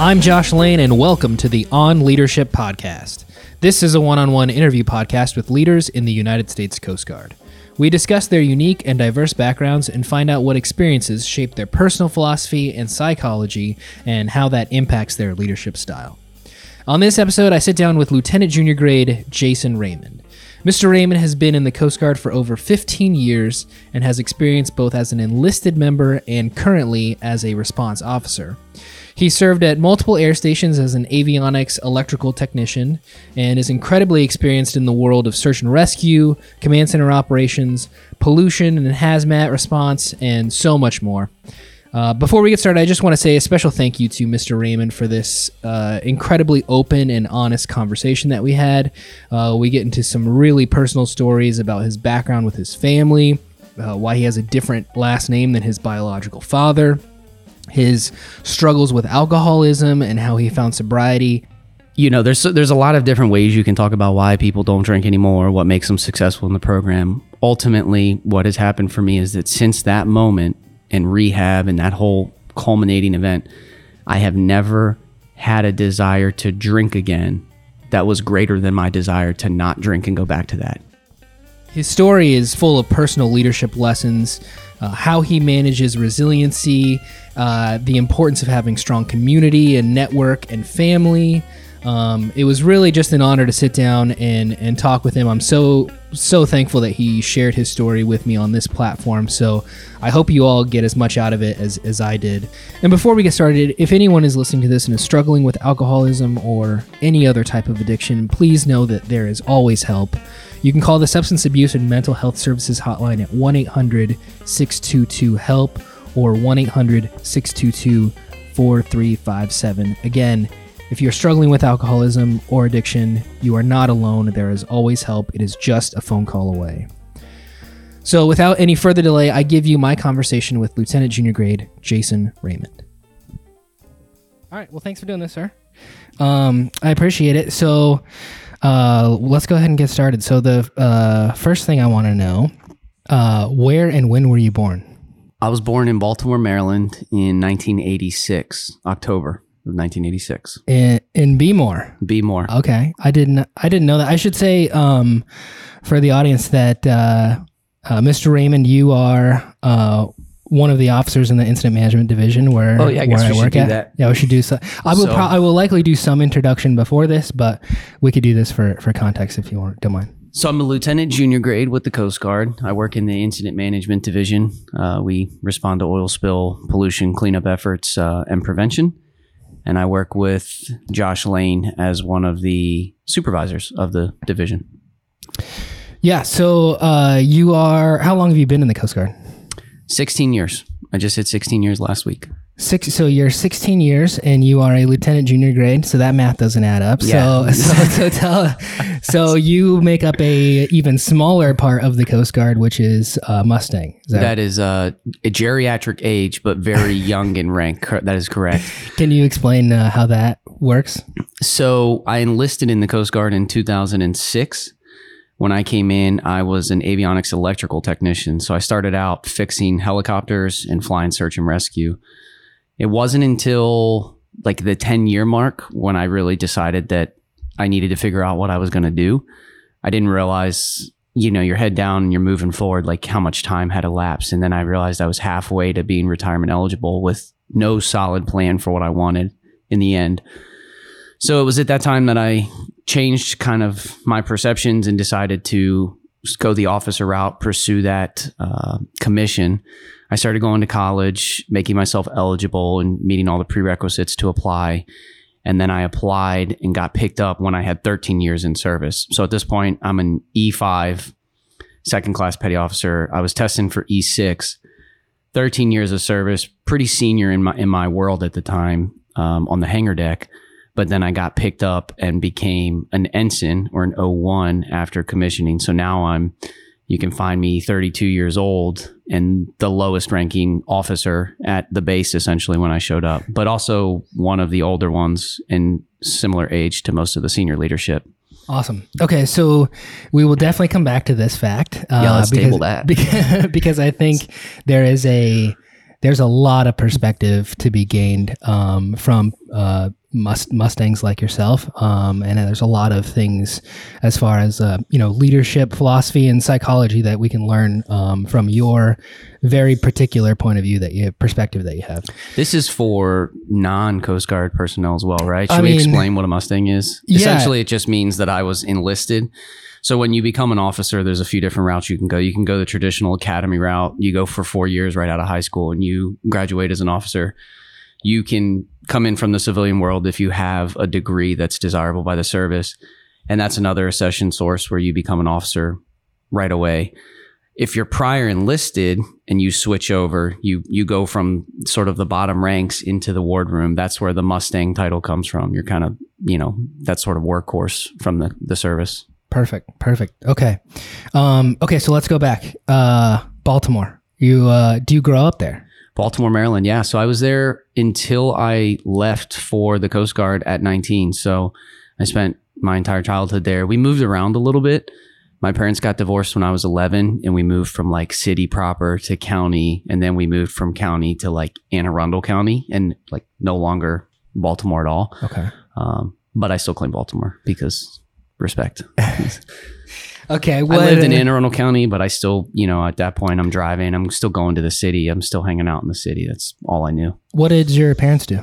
I'm Josh Lane, and welcome to the On Leadership Podcast. This is a one on one interview podcast with leaders in the United States Coast Guard. We discuss their unique and diverse backgrounds and find out what experiences shape their personal philosophy and psychology and how that impacts their leadership style. On this episode, I sit down with Lieutenant Junior Grade Jason Raymond. Mr. Raymond has been in the Coast Guard for over 15 years and has experience both as an enlisted member and currently as a response officer. He served at multiple air stations as an avionics electrical technician and is incredibly experienced in the world of search and rescue, command center operations, pollution and hazmat response, and so much more. Uh, before we get started, I just want to say a special thank you to Mr. Raymond for this uh, incredibly open and honest conversation that we had. Uh, we get into some really personal stories about his background with his family, uh, why he has a different last name than his biological father, his struggles with alcoholism, and how he found sobriety. you know, there's there's a lot of different ways you can talk about why people don't drink anymore, what makes them successful in the program. Ultimately, what has happened for me is that since that moment in rehab and that whole culminating event, I have never had a desire to drink again that was greater than my desire to not drink and go back to that. His story is full of personal leadership lessons, uh, how he manages resiliency, uh, the importance of having strong community and network and family. Um, it was really just an honor to sit down and, and talk with him. I'm so so thankful that he shared his story with me on this platform. So I hope you all get as much out of it as, as I did. And before we get started, if anyone is listening to this and is struggling with alcoholism or any other type of addiction, please know that there is always help. You can call the Substance Abuse and Mental Health Services hotline at 1 800 622 HELP or 1 800 622 4357. Again, if you're struggling with alcoholism or addiction, you are not alone. There is always help. It is just a phone call away. So, without any further delay, I give you my conversation with Lieutenant Junior Grade Jason Raymond. All right. Well, thanks for doing this, sir. Um, I appreciate it. So, uh, let's go ahead and get started. So, the uh, first thing I want to know uh, where and when were you born? I was born in Baltimore, Maryland in 1986, October of 1986. In, in Bmore. Be. Okay, I didn't. I didn't know that. I should say um, for the audience that uh, uh, Mr. Raymond, you are uh, one of the officers in the incident management division where Oh, yeah, I guess where we should work do at. that. Yeah, we should do so. I will. So- pro- I will likely do some introduction before this, but we could do this for for context if you want. Don't mind. So I'm a lieutenant junior grade with the Coast Guard. I work in the incident management division. Uh, we respond to oil spill, pollution cleanup efforts, uh, and prevention. And I work with Josh Lane as one of the supervisors of the division. Yeah. So uh, you are. How long have you been in the Coast Guard? 16 years. I just hit 16 years last week. Six. So you're 16 years, and you are a lieutenant junior grade. So that math doesn't add up. Yeah. So so so tell. So you make up a even smaller part of the Coast Guard, which is uh, Mustang. Is that, That is uh, a geriatric age, but very young in rank. That is correct. Can you explain uh, how that works? So I enlisted in the Coast Guard in 2006. When I came in, I was an avionics electrical technician. So I started out fixing helicopters and flying search and rescue. It wasn't until like the 10 year mark when I really decided that I needed to figure out what I was going to do. I didn't realize, you know, you're head down and you're moving forward, like how much time had elapsed. And then I realized I was halfway to being retirement eligible with no solid plan for what I wanted in the end. So it was at that time that I changed kind of my perceptions and decided to go the officer route, pursue that uh, commission. I started going to college, making myself eligible and meeting all the prerequisites to apply. And then I applied and got picked up when I had 13 years in service. So at this point, I'm an E5, second class petty officer. I was testing for E6. 13 years of service, pretty senior in my in my world at the time um, on the hangar deck. But then I got picked up and became an ensign or an O1 after commissioning. So now I'm, you can find me 32 years old and the lowest ranking officer at the base essentially when I showed up, but also one of the older ones in similar age to most of the senior leadership. Awesome. Okay, so we will definitely come back to this fact. Uh, Yeah, let's because, table that. Because, because I think there is a there's a lot of perspective to be gained um, from uh, must, Mustangs like yourself, um, and there's a lot of things as far as uh, you know leadership, philosophy, and psychology that we can learn um, from your very particular point of view that you have, perspective that you have. This is for non Coast Guard personnel as well, right? Should I we mean- explain what a Mustang is? Yeah. Essentially, it just means that I was enlisted. So when you become an officer, there's a few different routes you can go. You can go the traditional academy route. You go for four years right out of high school and you graduate as an officer. You can come in from the civilian world if you have a degree that's desirable by the service. And that's another accession source where you become an officer right away. If you're prior enlisted and you switch over, you you go from sort of the bottom ranks into the wardroom. That's where the Mustang title comes from. You're kind of, you know, that sort of workhorse from the, the service. Perfect. Perfect. Okay. Um, okay. So let's go back. Uh, Baltimore. You uh, do you grow up there? Baltimore, Maryland. Yeah. So I was there until I left for the Coast Guard at 19. So I spent my entire childhood there. We moved around a little bit. My parents got divorced when I was 11, and we moved from like city proper to county. And then we moved from county to like Anne Arundel County and like no longer Baltimore at all. Okay. Um, but I still claim Baltimore because respect. Okay. I lived in Anne Arundel County, but I still, you know, at that point, I'm driving. I'm still going to the city. I'm still hanging out in the city. That's all I knew. what did your parents do?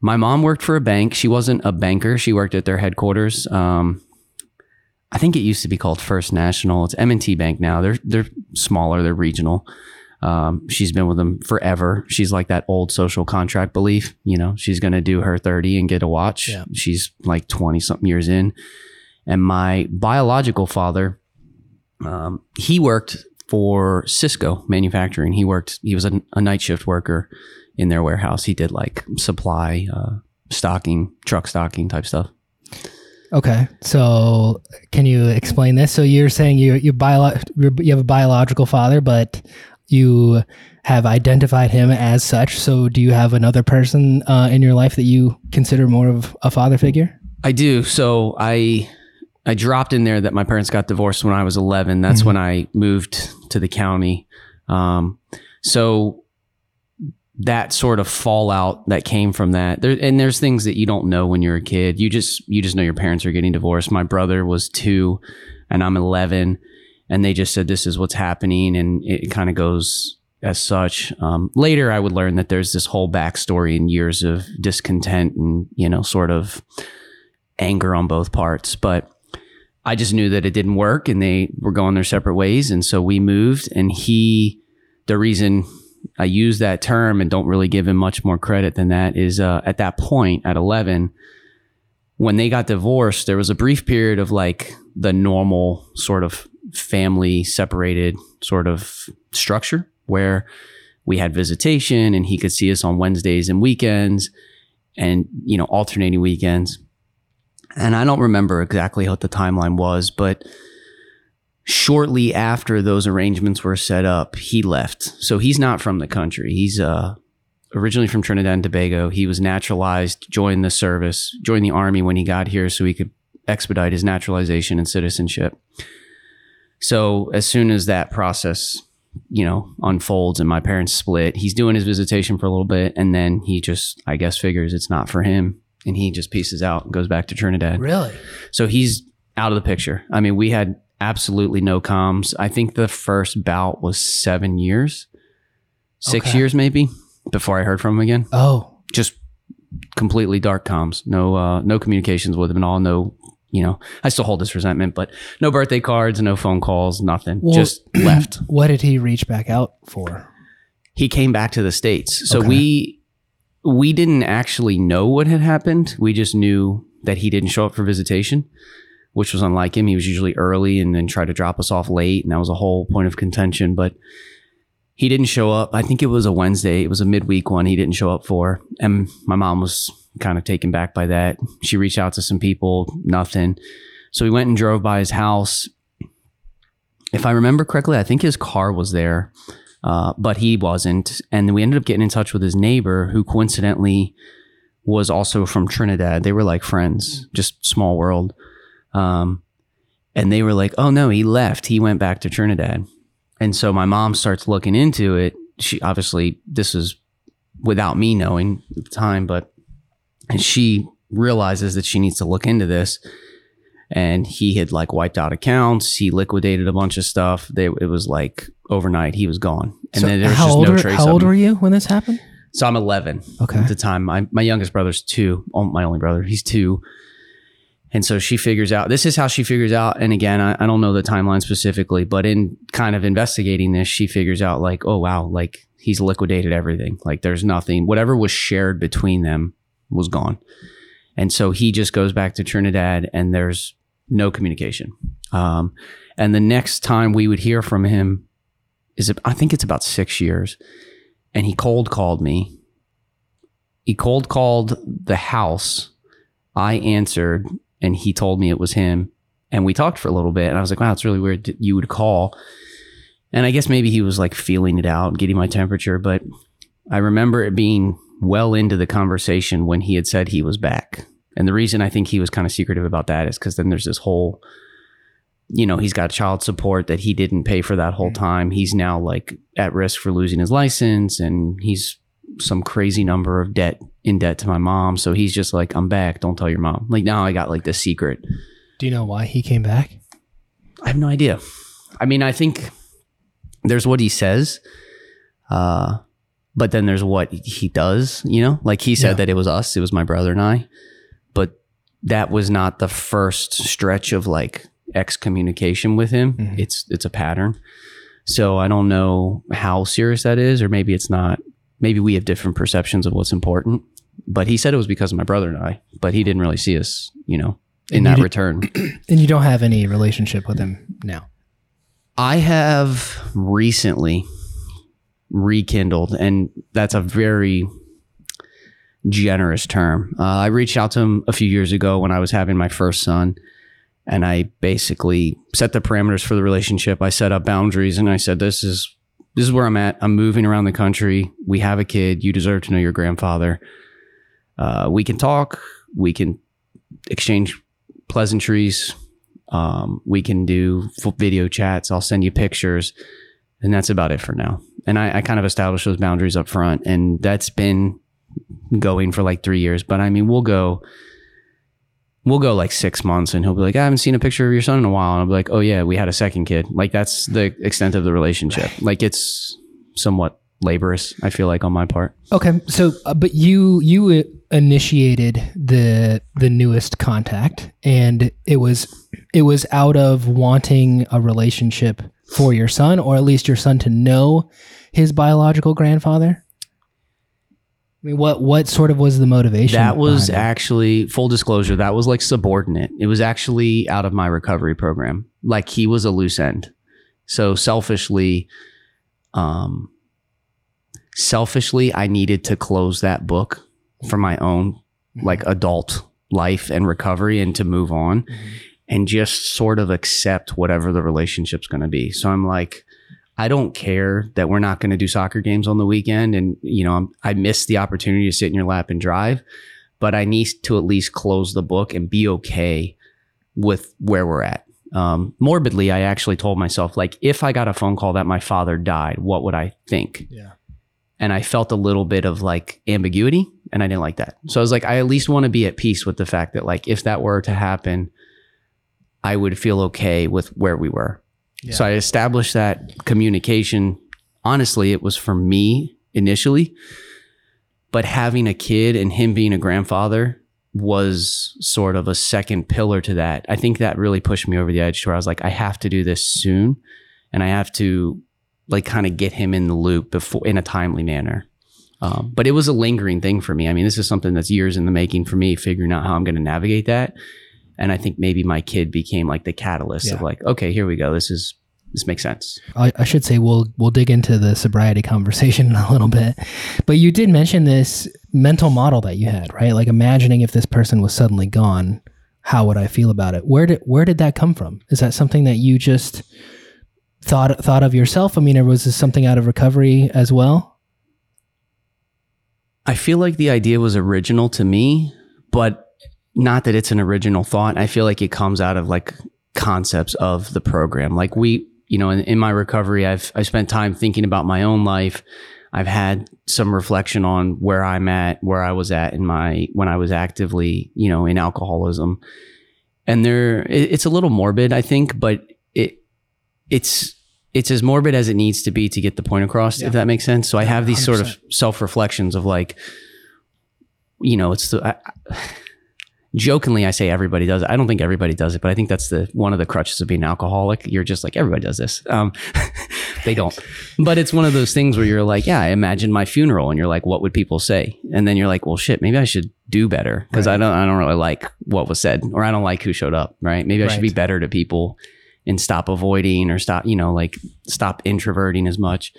My mom worked for a bank. She wasn't a banker. She worked at their headquarters. Um, I think it used to be called First National. It's M&T Bank now. They're they're smaller. They're regional. Um, she's been with them forever. She's like that old social contract belief. You know, she's going to do her 30 and get a watch. Yeah. She's like 20 something years in. And my biological father, um, he worked for Cisco Manufacturing. He worked, he was a, a night shift worker in their warehouse. He did like supply, uh, stocking, truck stocking type stuff. Okay. So can you explain this? So you're saying you you bio, you have a biological father, but you have identified him as such. So do you have another person uh, in your life that you consider more of a father figure? I do. So I I dropped in there that my parents got divorced when I was 11. That's Mhm. when I moved to the county. Um, so that sort of fallout that came from that there and there's things that you don't know when you're a kid you just you just know your parents are getting divorced my brother was two and i'm 11 and they just said this is what's happening and it kind of goes as such um, later i would learn that there's this whole backstory and years of discontent and you know sort of anger on both parts but i just knew that it didn't work and they were going their separate ways and so we moved and he the reason I use that term and don't really give him much more credit than that is uh, at that point at 11, when they got divorced, there was a brief period of like the normal sort of family separated sort of structure where we had visitation and he could see us on Wednesdays and weekends and, you know, alternating weekends. And I don't remember exactly what the timeline was, but shortly after those arrangements were set up, he left. So he's not from the country. He's uh, originally from Trinidad and Tobago. He was naturalized, joined the service, joined the army when he got here so he could expedite his naturalization and citizenship. So as soon as that process, you know, unfolds and my parents split, he's doing his visitation for a little bit and then he just, I guess, figures it's not for him and he just pieces out and goes back to Trinidad. Really? So he's out of the picture. I mean, we had absolutely no comms. I think the first bout was seven years, six Okay. years maybe, before I heard from him again. Oh, Just completely dark comms. No, uh, no communications with him at all. No, you know, I still hold this resentment, but no birthday cards, no phone calls, nothing. Well- Just left. what did he reach back out for? He came back to the states. So Okay. we we didn't actually know what had happened. We just knew that he didn't show up for visitation. which was unlike him. He was usually early and then tried to drop us off late, and that was a whole point of contention. But he didn't show up. I think it was a Wednesday. It was a midweek one. He didn't show up for, and my mom was kind of taken back by that. She reached out to some people, nothing. So we went and drove by his house. If I remember correctly, I think his car was there, uh, but he wasn't. And we ended up getting in touch with his neighbor, who coincidentally was also from Trinidad. They were like friends, just small world. Um, and they were like, oh no, he left. He went back to Trinidad. And so my mom starts looking into it she obviously this is without me knowing at the time, but and she realizes that she needs to look into this. And he had like wiped out accounts. He liquidated a bunch of stuff. They, it was like overnight he was gone, and So then there was how just old no were, trace. How old were you when this happened? So I'm 11 Okay. at the time. My my youngest brother's two. Oh, my only brother. He's two. And so she figures out. This is how she figures out. And again, I, I don't know the timeline specifically, but in kind of investigating this, she figures out like, oh wow, like he's liquidated everything. Like there's nothing. Whatever was shared between them was gone. And so he just goes back to Trinidad, and there's no communication. Um, and the next time we would hear from him is I think it's about six years and he cold called me. He cold called the house. I answered and he told me it was him. And we talked for a little bit. And I was like, wow, it's really weird you would call. And I guess maybe he was like feeling it out, getting my temperature. But I remember it being well into the conversation when he had said he was back. And the reason I think he was kind of secretive about that is because then there's this whole, you know, he's got child support that he didn't pay for that whole time. He's now like at risk for losing his license and he's some crazy number of debt in debt to my mom. So he's just like, I'm back. Don't tell your mom. Like now I got like this secret. Do you know why he came back? I have no idea. I mean, I think there's what he says, uh, but then there's what he does. You know, like he said Yeah. that it was us, it was my brother and I, but that was not the first stretch of like excommunication with him. Mhm. It's it's a pattern. So I don't know how serious that is, or maybe it's not. Maybe we have different perceptions of what's important. But he said it was because of my brother and I, but he didn't really see us, you know, in And you that did- return. And you don't have any relationship with him now. I have recently rekindled, and that's a very generous term. Uh, I reached out to him a few years ago when I was having my first son, and I basically set the parameters for the relationship. I set up boundaries, and I said, "This is this is where I'm at. I'm moving around the country. We have a kid. You deserve to know your grandfather. Uh, we can talk. We can exchange pleasantries." Um, we can do video chats. I'll send you pictures, and that's about it for now. And I, I kind of established those boundaries up front, and that's been going for like three years. But I mean, we'll go, we'll go like six months, and he'll be like, "I haven't seen a picture of your son in a while," and I'll be like, "Oh yeah, we had a second kid." Like that's the extent of the relationship. Like it's somewhat laborious. I feel like on my part. Okay, so uh, but you you initiated the the newest contact, and it was it was out of wanting a relationship for your son, or at least your son to know his biological grandfather. I mean, what what sort of was the motivation? That was actually full disclosure. That was like subordinate. It was actually out of my recovery program. Like he was a loose end. So selfishly, um, selfishly, I needed to close that book for my own like adult life and recovery and to move on and just sort of accept whatever the relationship's going to be. So I'm like, I don't care that we're not going to do soccer games on the weekend. And, you know, I'm, I miss the opportunity to sit in your lap and drive, but I need to at least close the book and be okay with where we're at. Um, morbidly, I actually told myself, like, if I got a phone call that my father died, what would I think? Yeah. And I felt a little bit of like ambiguity and I didn't like that. So I was like, I at least want to be at peace with the fact that, like, if that were to happen, I would feel okay with where we were. So I established that communication. Honestly, it was for me initially, but having a kid and him being a grandfather was sort of a second pillar to that. I think that really pushed me over the edge to where I was like, I have to do this soon and I have to like kind of get him in the loop before in a timely manner. Um, but it was a lingering thing for me. I mean, this is something that's years in the making for me, figuring out how I'm going to navigate that. And I think maybe my kid became like the catalyst of like, okay, here we go. This is this makes sense. I, I should say we'll we'll dig into the sobriety conversation in a little bit, but you did mention this mental model that you had, right? Like imagining if this person was suddenly gone, how would I feel about it? Where did where did that come from? Is that something that you just thought thought of yourself? I mean, or was this something out of recovery as well? I feel like the idea was original to me, but not that it's an original thought. I feel like it comes out of like concepts of the program. Like we you know, in, in my recovery, I've I spent time thinking about my own life. I've had some reflection on where I'm at, where I was at in my when I was actively, you know, in alcoholism. And there, it, it's a little morbid, I think, but it it's it's as morbid as it needs to be to get the point across, Yeah. if that makes sense. So I have these sort of self reflections of like, you know, it's the. I, jokingly I say everybody does it. I don't think everybody does it, but I think that's the one of the crutches of being an alcoholic. You're just like everybody does this. Um, they don't, but it's one of those things where you're like, yeah, I imagine my funeral, and you're like, what would people say? And then you're like, well, shit, maybe I should do better because I don't, I don't really like what was said, or I don't like who showed up. Right? Maybe I should be better to people and stop avoiding or stop, you know, like stop introverting as much.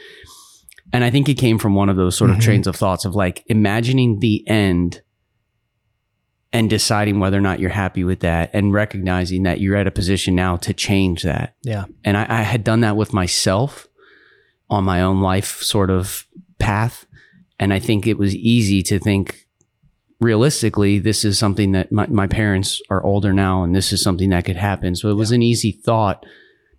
And I think it came from one of those sort of Mhm. trains of thoughts of like imagining the end and deciding whether or not you're happy with that and recognizing that you're at a position now to change that. Yeah. And I, I had done that with myself on my own life sort of path. And I think it was easy to think realistically, this is something that my, my parents are older now and this is something that could happen. So it was an easy thought,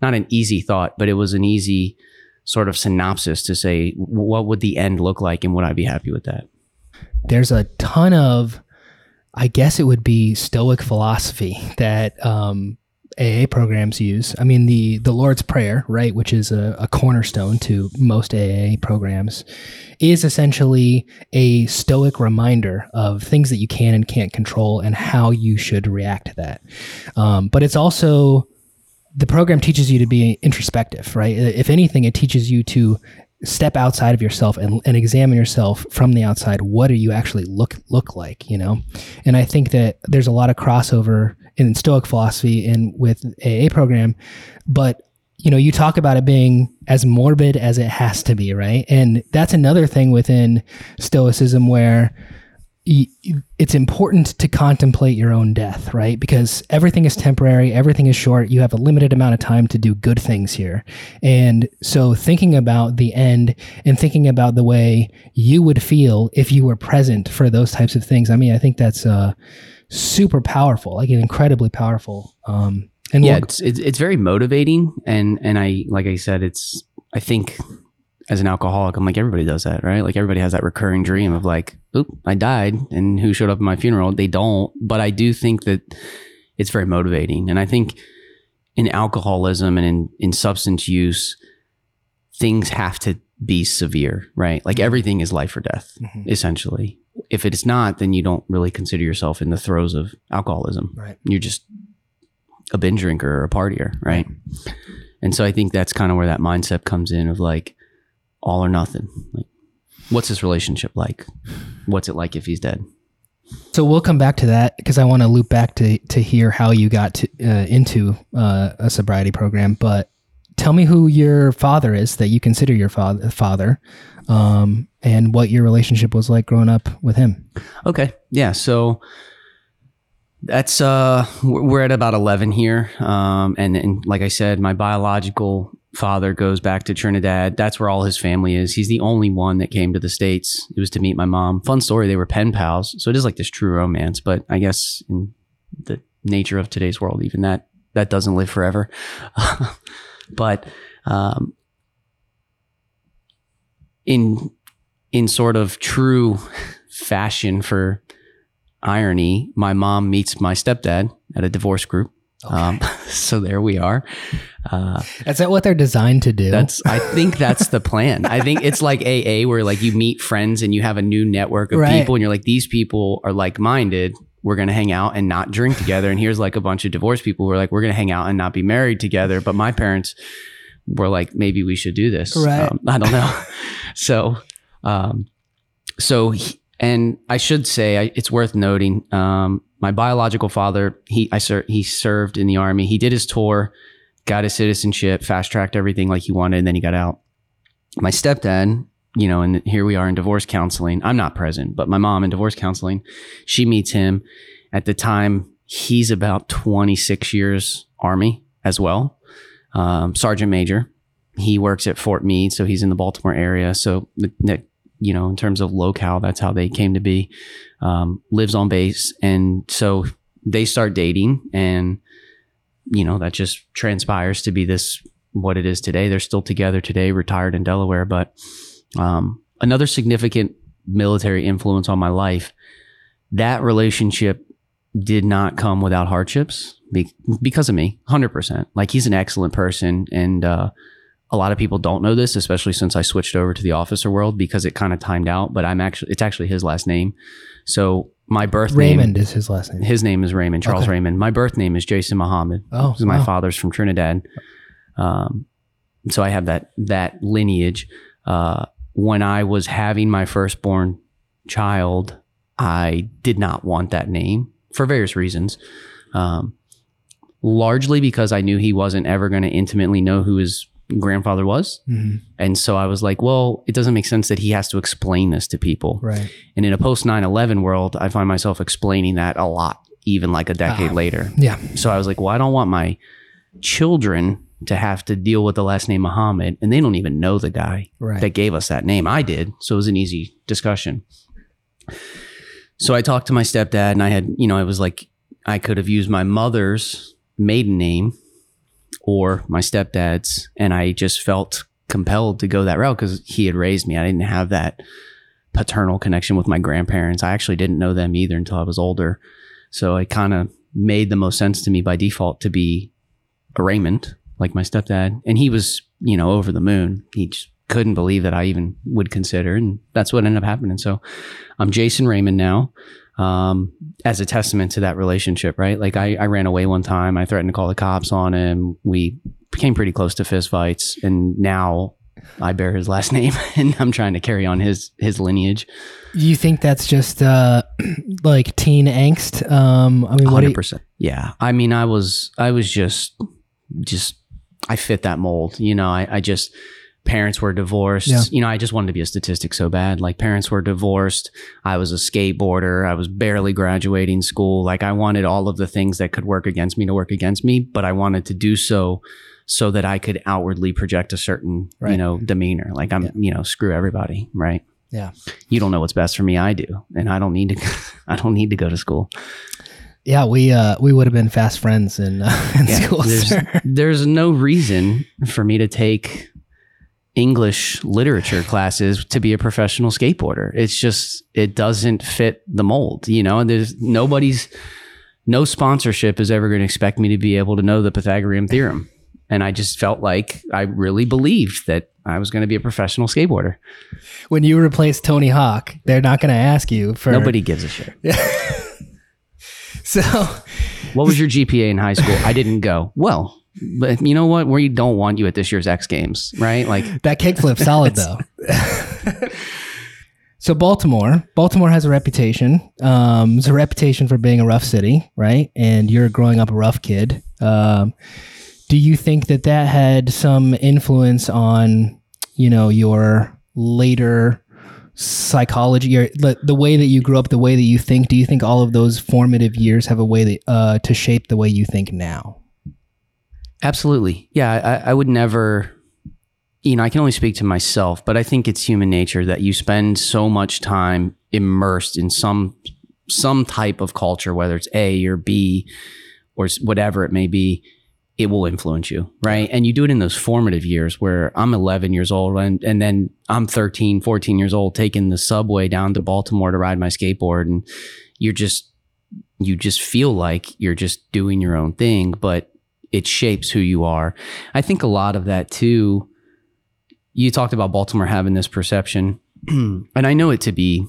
not an easy thought, but it was an easy sort of synopsis to say, what would the end look like and would I be happy with that? there's a ton of i guess it would be stoic philosophy that um, aa programs use. I mean the the lord's prayer right which is a, a cornerstone to most aa programs is essentially a stoic reminder of things that you can and can't control and how you should react to that. Um, but it's also the program teaches you to be introspective right? If anything it teaches you to step outside of yourself and, and examine yourself from the outside. What do you actually look look like you know? And i think that there's a lot of crossover in stoic philosophy and with aa program but you know you talk about it being as morbid as it has to be right? And that's another thing within stoicism where it's important to contemplate your own death, right? Because everything is temporary, everything is short. You have a limited amount of time to do good things here. And so thinking about the end and thinking about the way you would feel if you were present for those types of things, I mean, I think that's uh, super powerful, like incredibly powerful. Um, and yeah, we'll- it's, it's it's very motivating, and and I like I said, it's I think as an alcoholic, I'm like everybody does that, right? Like everybody has that recurring dream of like, oop, I died, and who showed up at my funeral? They don't, but I do think that it's very motivating, and I think in alcoholism and in in substance use, things have to be severe, right? Like everything is life or death, Mhm. essentially. If it is not, then you don't really consider yourself in the throes of alcoholism right. you're just a binge drinker or a partier, right? And so I think that's kind of where that mindset comes in of like all or nothing. Like, what's his relationship like? What's it like if he's dead? So we'll come back to that because I want to loop back to to hear how you got to, uh, into uh, a sobriety program. But tell me who your father is that you consider your father, father, um, and what your relationship was like growing up with him. Okay, yeah. So that's uh, we're we're at about eleven here, um, and and like I said, my biological father goes back to Trinidad. That's where all his family is. He's the only one that came to the states. It was to meet my mom. Fun story. They were pen pals, so it is like this true romance. But I guess in the nature of today's world, even that that doesn't live forever. but um, in in sort of true fashion for irony, my mom meets my stepdad at a divorce group. Um, so there we are. Uh, Is that what they're designed to do? that's I think that's the plan. I think it's like AA where like you meet friends and you have a new network of Right. people and you're like these people are like minded. We're gonna hang out and not drink together. And here's like a bunch of divorced people who are like we're gonna hang out and not be married together. But my parents were like maybe we should do this. Right. Um, I don't know. so, um, so he, and I should say I, it's worth noting. Um, my biological father he I ser- he served in the army. He did his tour got his citizenship, fast tracked everything like he wanted, and then he got out. My stepdad, you know, and here we are in divorce counseling. I'm not present, but my mom in divorce counseling, she meets him. At the time, he's about 26 years Army as well, um, Sergeant Major. He works at Fort Meade, so he's in the Baltimore area. So, you know, in terms of locale, that's how they came to be. Um, lives on base, and so they start dating, and you know that just transpires to be this what it is today. They're still together today, retired in Delaware. But um, another significant military influence on my life, that relationship did not come without hardships be- because of me, 100%. Like he's an excellent person. And uh, a lot of people don't know this, especially since I switched over to the officer world because it kind of timed out, but I'm actually, it's actually his last name. So my birth Raymond name, is his last name. his name is Raymond, Charles Okay. Raymond. My birth name is Jason Muhammad. Oh, my wow. father's from Trinidad. Um, so I have that that lineage. Uh, when I was having my firstborn child, I did not want that name for various reasons. Um, largely because I knew he wasn't ever going to intimately know who his grandfather was. Mhm. And so I was like, well, it doesn't make sense that he has to explain this to people. Right. And in a post 9 11 world, I find myself explaining that a lot, even like a decade Ah. later. Yeah. So I was like, well, I don't want my children to have to deal with the last name Muhammad, and they don't even know the guy Right. that gave us that name. I did, so it was an easy discussion. So I talked to my stepdad, and I had, you know, I was like, I could have used my mother's maiden name or my stepdad's, and I just felt compelled to go that route because he had raised me. I didn't have that paternal connection with my grandparents. I actually didn't know them either until I was older. So it kind of made the most sense to me by default to be a Raymond, like my stepdad. And he was, you know, over the moon. He just couldn't believe that I even would consider. And that's what ended up happening. So I'm Jason Raymond now. Um, as a testament to that relationship, right? Like I, I ran away one time. I threatened to call the cops on him. We became pretty close to fistfights, and now I bear his last name, and I'm trying to carry on his his lineage. You think that's just uh, like teen angst? Um, I mean, Hundred you, percent. Yeah. I mean, I was, I was just, just, I fit that mold. You know, I, I just, parents were divorced. Yeah. You know, I just wanted to be a statistic so bad. Like parents were divorced. I was a skateboarder. I was barely graduating school. Like I wanted all of the things that could work against me to work against me, but I wanted to do so so that I could outwardly project a certain, you know, demeanor. Like I'm, Yeah. you know, screw everybody. Right. Yeah. You don't know what's best for me. I do. And I don't need to, I don't need to go to school. yeah, we uh, we would have been fast friends in, uh, in Yeah, school. there's, there's no reason for me to take English literature classes to be a professional skateboarder. It's just it doesn't fit the mold, you know. And there's nobody's no sponsorship is ever going to expect me to be able to know the Pythagorean theorem. And I just felt like I really believed that I was going to be a professional skateboarder. when you replace Tony Hawk, they're not going to ask you for Nobody gives a shit. So What was your GPA in high school? I didn't go. Well, but you know what? We don't want you at this year's X Games, right? Like that kickflip solid though. so Baltimore, Baltimore has a reputation. Um, it's a reputation for being a rough city, right? And you're growing up a rough kid. Um, do you think that that had some influence on, you know, your later psychology, your the, the way that you grew up, the way that you think? Do you think all of those formative years have a way that, uh, to shape the way you think now? Absolutely. Yeah, I, I would never, you know, I can only speak to myself, but I think it's human nature that you spend so much time immersed in some some type of culture, whether it's A or B or whatever it may be, it will influence you, right? And you do it in those formative years where I'm 11 years old and, and then I'm 13, 14 years old taking the subway down to Baltimore to ride my skateboard and you're just you just feel like you're just doing your own thing, but it shapes who you are. I think a lot of that too. You talked about Baltimore having this perception, and I know it to be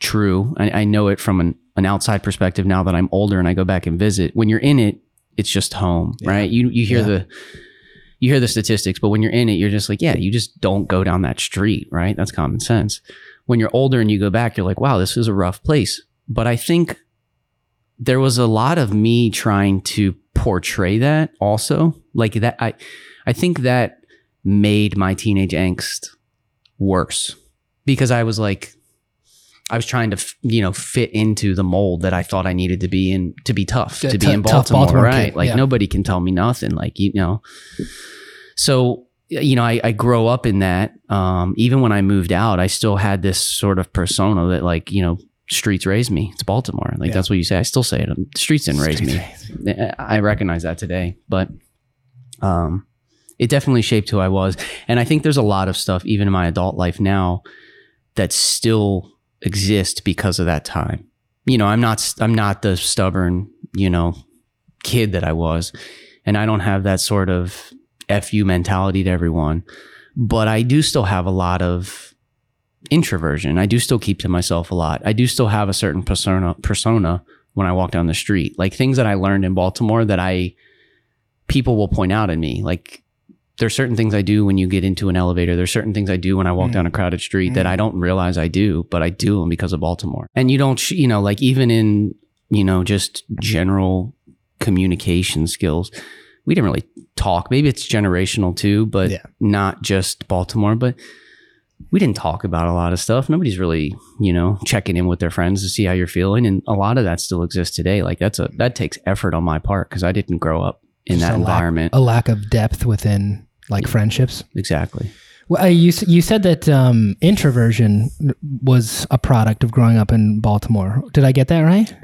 true. I, I know it from an, an outside perspective now that I'm older and I go back and visit. When you're in it, it's just home, Yeah. right? You you hear Yeah. the you hear the statistics, but when you're in it, you're just like, yeah, you just don't go down that street, right? That's common sense. When you're older and you go back, you're like, wow, this is a rough place. But I think there was a lot of me trying to portray that also. Like that i i think that made my teenage angst worse because i was like i was trying to you know fit into the mold that i thought i needed to be in to be tough to be in baltimore, Baltimore right. Kid, like yeah. nobody can tell me nothing like you know. So you know I, I grow up in that um even when i moved out i still had this sort of persona that like you know streets raised me it's baltimore like Yeah. that's what you say i still say it the streets didn't raise me I recognize that today, but um, it definitely shaped who I was. And I think there's a lot of stuff, even in my adult life now, that still exist because of that time. You know, I'm not I'm not the stubborn, you know, kid that I was. And I don't have that sort of FU mentality to everyone. But I do still have a lot of introversion. I do still keep to myself a lot. I do still have a certain persona persona when I walk down the street. Like things that I learned in Baltimore that I people will point out in me. Like there's certain things I do when you get into an elevator. There's certain things I do when I walk mm. down a crowded street mm. that I don't realize I do, but I do them because of Baltimore. And you don't, you know, like even in, you know, just general communication skills, we didn't really talk. Maybe it's generational too, but yeah. not just Baltimore, but we didn't talk about a lot of stuff. Nobody's really, you know, checking in with their friends to see how you're feeling. And a lot of that still exists today. Like that's a, that takes effort on my part because I didn't grow up in just that a environment. Lack, a lack of depth within like friendships. Exactly. Well, you you said that um, introversion was a product of growing up in Baltimore. Did I get that right?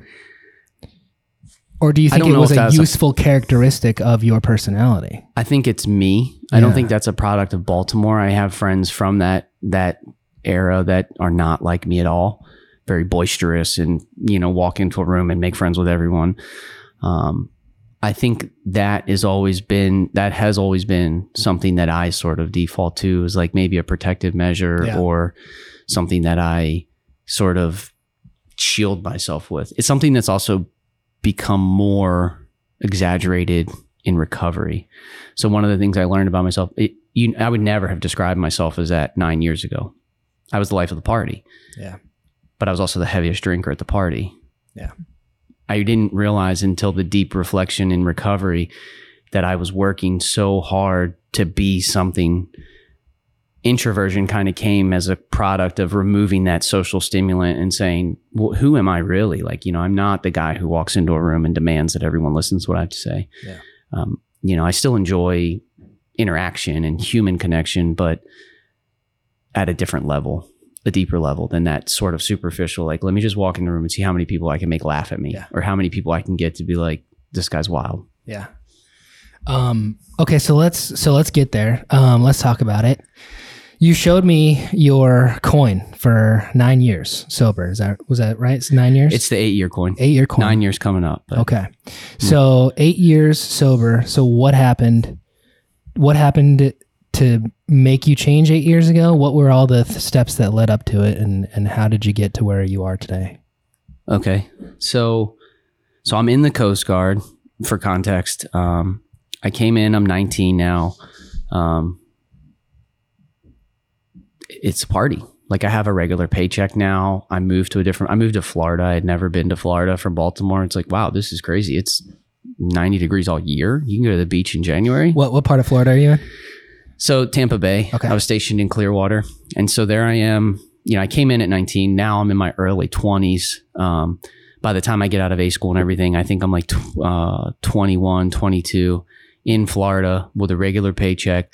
Or do you think it was a useful a, characteristic of your personality? I think it's me. I don't think that's a product of Baltimore. I have friends from that that era that are not like me at all. Very boisterous and you know walk into a room and make friends with everyone. Um, I think that is always been that has always been something that I sort of default to is like maybe a protective measure yeah. or something that I sort of shield myself with. It's something that's also become more exaggerated in recovery. So one of the things I learned about myself, it, you, I would never have described myself as that nine years ago. I was the life of the party. Yeah. But I was also the heaviest drinker at the party. Yeah. I didn't realize until the deep reflection in recovery that I was working so hard to be something. Introversion kind of came as a product of removing that social stimulant and saying, well, who am I really? Like, you know, I'm not the guy who walks into a room and demands that everyone listens to what I have to say. Yeah. Um, you know, I still enjoy interaction and human connection, but at a different level a deeper level than that sort of superficial like let me just walk in the room and see how many people i can make laugh at me yeah. or how many people i can get to be like this guy's wild. Yeah. Um okay so let's so let's get there. Um let's talk about it. You showed me your coin for nine years sober. Is that was that right? It's nine years? It's the eight year coin. Eight year coin. Nine years coming up but. okay. So eight years sober. So what happened what happened to make you change eight years ago? What were all the th- steps that led up to it, and and how did you get to where you are today? Okay, so so I'm in the Coast Guard. For context, um, I came in. I'm 19 now. Um, it's a party. Like I have a regular paycheck now. I moved to a different. I moved to Florida. I had never been to Florida from Baltimore. It's like wow, this is crazy. It's 90 degrees all year. You can go to the beach in January. What what part of Florida are you in? So Tampa Bay. Okay. I was stationed in Clearwater, and so there I am. You know, I came in at 19. Now I'm in my early 20s. Um, by the time I get out of A school and everything, I think I'm like tw- uh, 21, 22 in Florida with a regular paycheck.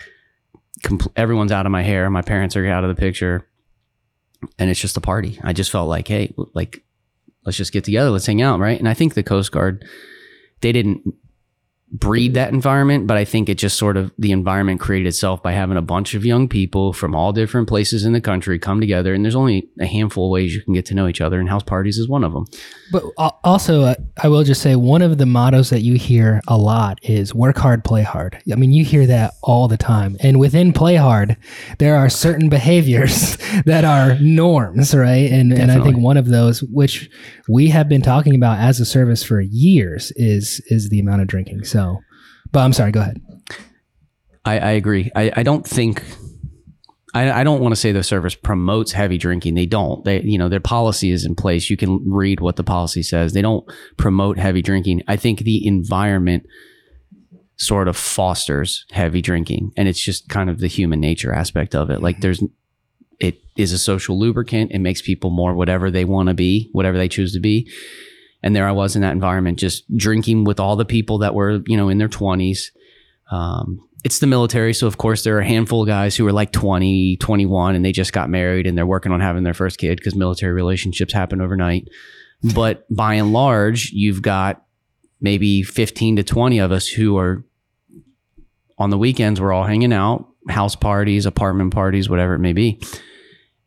Com- everyone's out of my hair. My parents are out of the picture, and it's just a party. I just felt like, hey, like let's just get together, let's hang out, right? And I think the Coast Guard, they didn't breed that environment, but I think it just sort of the environment created itself by having a bunch of young people from all different places in the country come together. And there's only a handful of ways you can get to know each other, and house parties is one of them. But also, uh, I will just say one of the mottos that you hear a lot is work hard, play hard. I mean, you hear that all the time. And within play hard, there are certain behaviors that are norms, right? And, and I think one of those, which we have been talking about as a service for years, is is the amount of drinking. So so, but I'm sorry. Go ahead. I, I agree. I, I don't think. I, I don't want to say the service promotes heavy drinking. They don't. They, you know, their policy is in place. You can read what the policy says. They don't promote heavy drinking. I think the environment sort of fosters heavy drinking, and it's just kind of the human nature aspect of it. Like, there's, it is a social lubricant. It makes people more whatever they want to be, whatever they choose to be. And there I was in that environment, just drinking with all the people that were, you know, in their 20s. Um, it's the military. So, of course, there are a handful of guys who are like 20, 21, and they just got married and they're working on having their first kid because military relationships happen overnight. But by and large, you've got maybe 15 to 20 of us who are on the weekends, we're all hanging out, house parties, apartment parties, whatever it may be.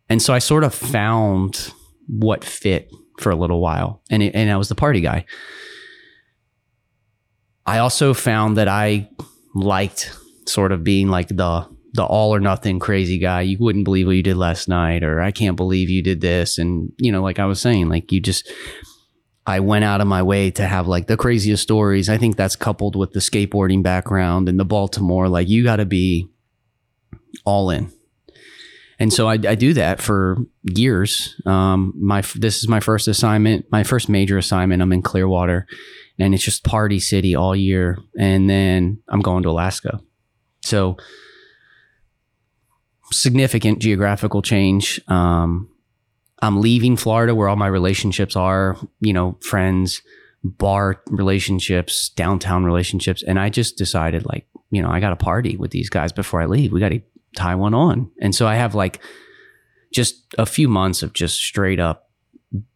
And so I sort of found what fit for a little while. And, it, and I was the party guy. I also found that I liked sort of being like the the all or nothing crazy guy. You wouldn't believe what you did last night, or I can't believe you did this. And, you know, like I was saying, like you just, I went out of my way to have like the craziest stories. I think that's coupled with the skateboarding background and the Baltimore. Like you got to be all in. And so I, I do that for years. Um, my this is my first assignment, my first major assignment. I'm in Clearwater, and it's just party city all year. And then I'm going to Alaska. So significant geographical change. Um, I'm leaving Florida where all my relationships are, you know, friends, bar relationships, downtown relationships. And I just decided, like, you know, I got to party with these guys before I leave. We got to tie one on. And so I have like just a few months of just straight up,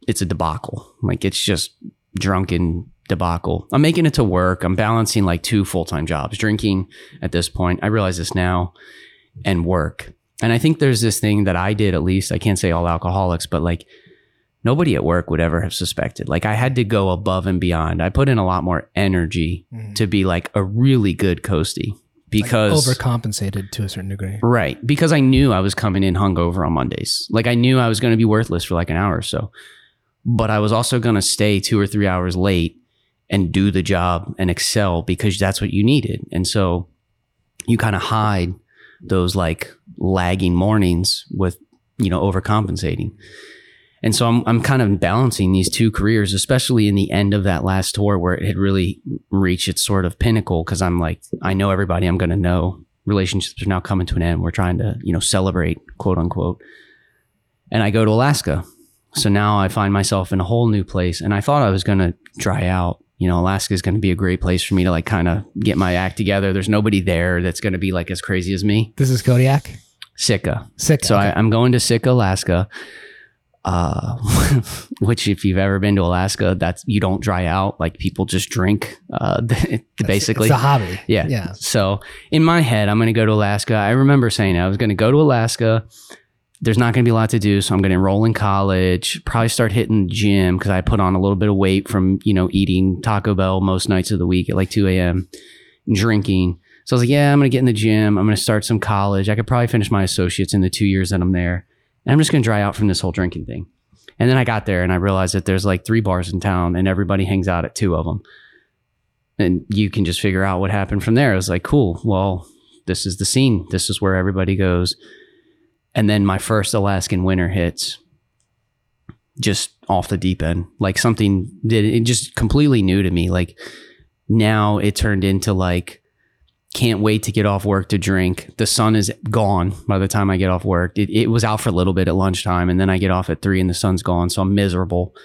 it's a debacle. Like, it's just drunken debacle. I'm making it to work. I'm balancing like two full time jobs, drinking at this point. I realize this now and work. And I think there's this thing that I did at least. I can't say all alcoholics, but like nobody at work would ever have suspected. Like I had to go above and beyond. I put in a lot more energy mm-hmm. to be like a really good coastie because like overcompensated to a certain degree. Right. Because I knew I was coming in hungover on Mondays. Like I knew I was going to be worthless for like an hour or so. But I was also going to stay two or three hours late and do the job and excel because that's what you needed. And so you kind of hide those like lagging mornings with you know overcompensating and so I'm, I'm kind of balancing these two careers especially in the end of that last tour where it had really reached its sort of pinnacle because i'm like i know everybody i'm going to know relationships are now coming to an end we're trying to you know celebrate quote unquote and i go to alaska so now i find myself in a whole new place and i thought i was going to dry out you know, Alaska is going to be a great place for me to like kind of get my act together. There's nobody there that's going to be like as crazy as me. This is Kodiak? Sitka. Sitka. So okay. I, am going to Sitka, Alaska. Uh, which if you've ever been to Alaska, that's you don't dry out. Like people just drink. Uh, basically, it's a hobby. Yeah, yeah. So in my head, I'm going to go to Alaska. I remember saying I was going to go to Alaska there's not going to be a lot to do. So I'm going to enroll in college, probably start hitting the gym because I put on a little bit of weight from, you know, eating Taco Bell most nights of the week at like 2 a.m., drinking. So I was like, yeah, I'm going to get in the gym. I'm going to start some college. I could probably finish my associates in the two years that I'm there. And I'm just going to dry out from this whole drinking thing. And then I got there and I realized that there's like three bars in town and everybody hangs out at two of them. And you can just figure out what happened from there. I was like, cool. Well, this is the scene. This is where everybody goes and then my first Alaskan winter hits just off the deep end. Like something did it just completely new to me. Like now it turned into like can't wait to get off work to drink. The sun is gone by the time I get off work. It, it was out for a little bit at lunchtime, and then I get off at three, and the sun's gone. So I'm miserable.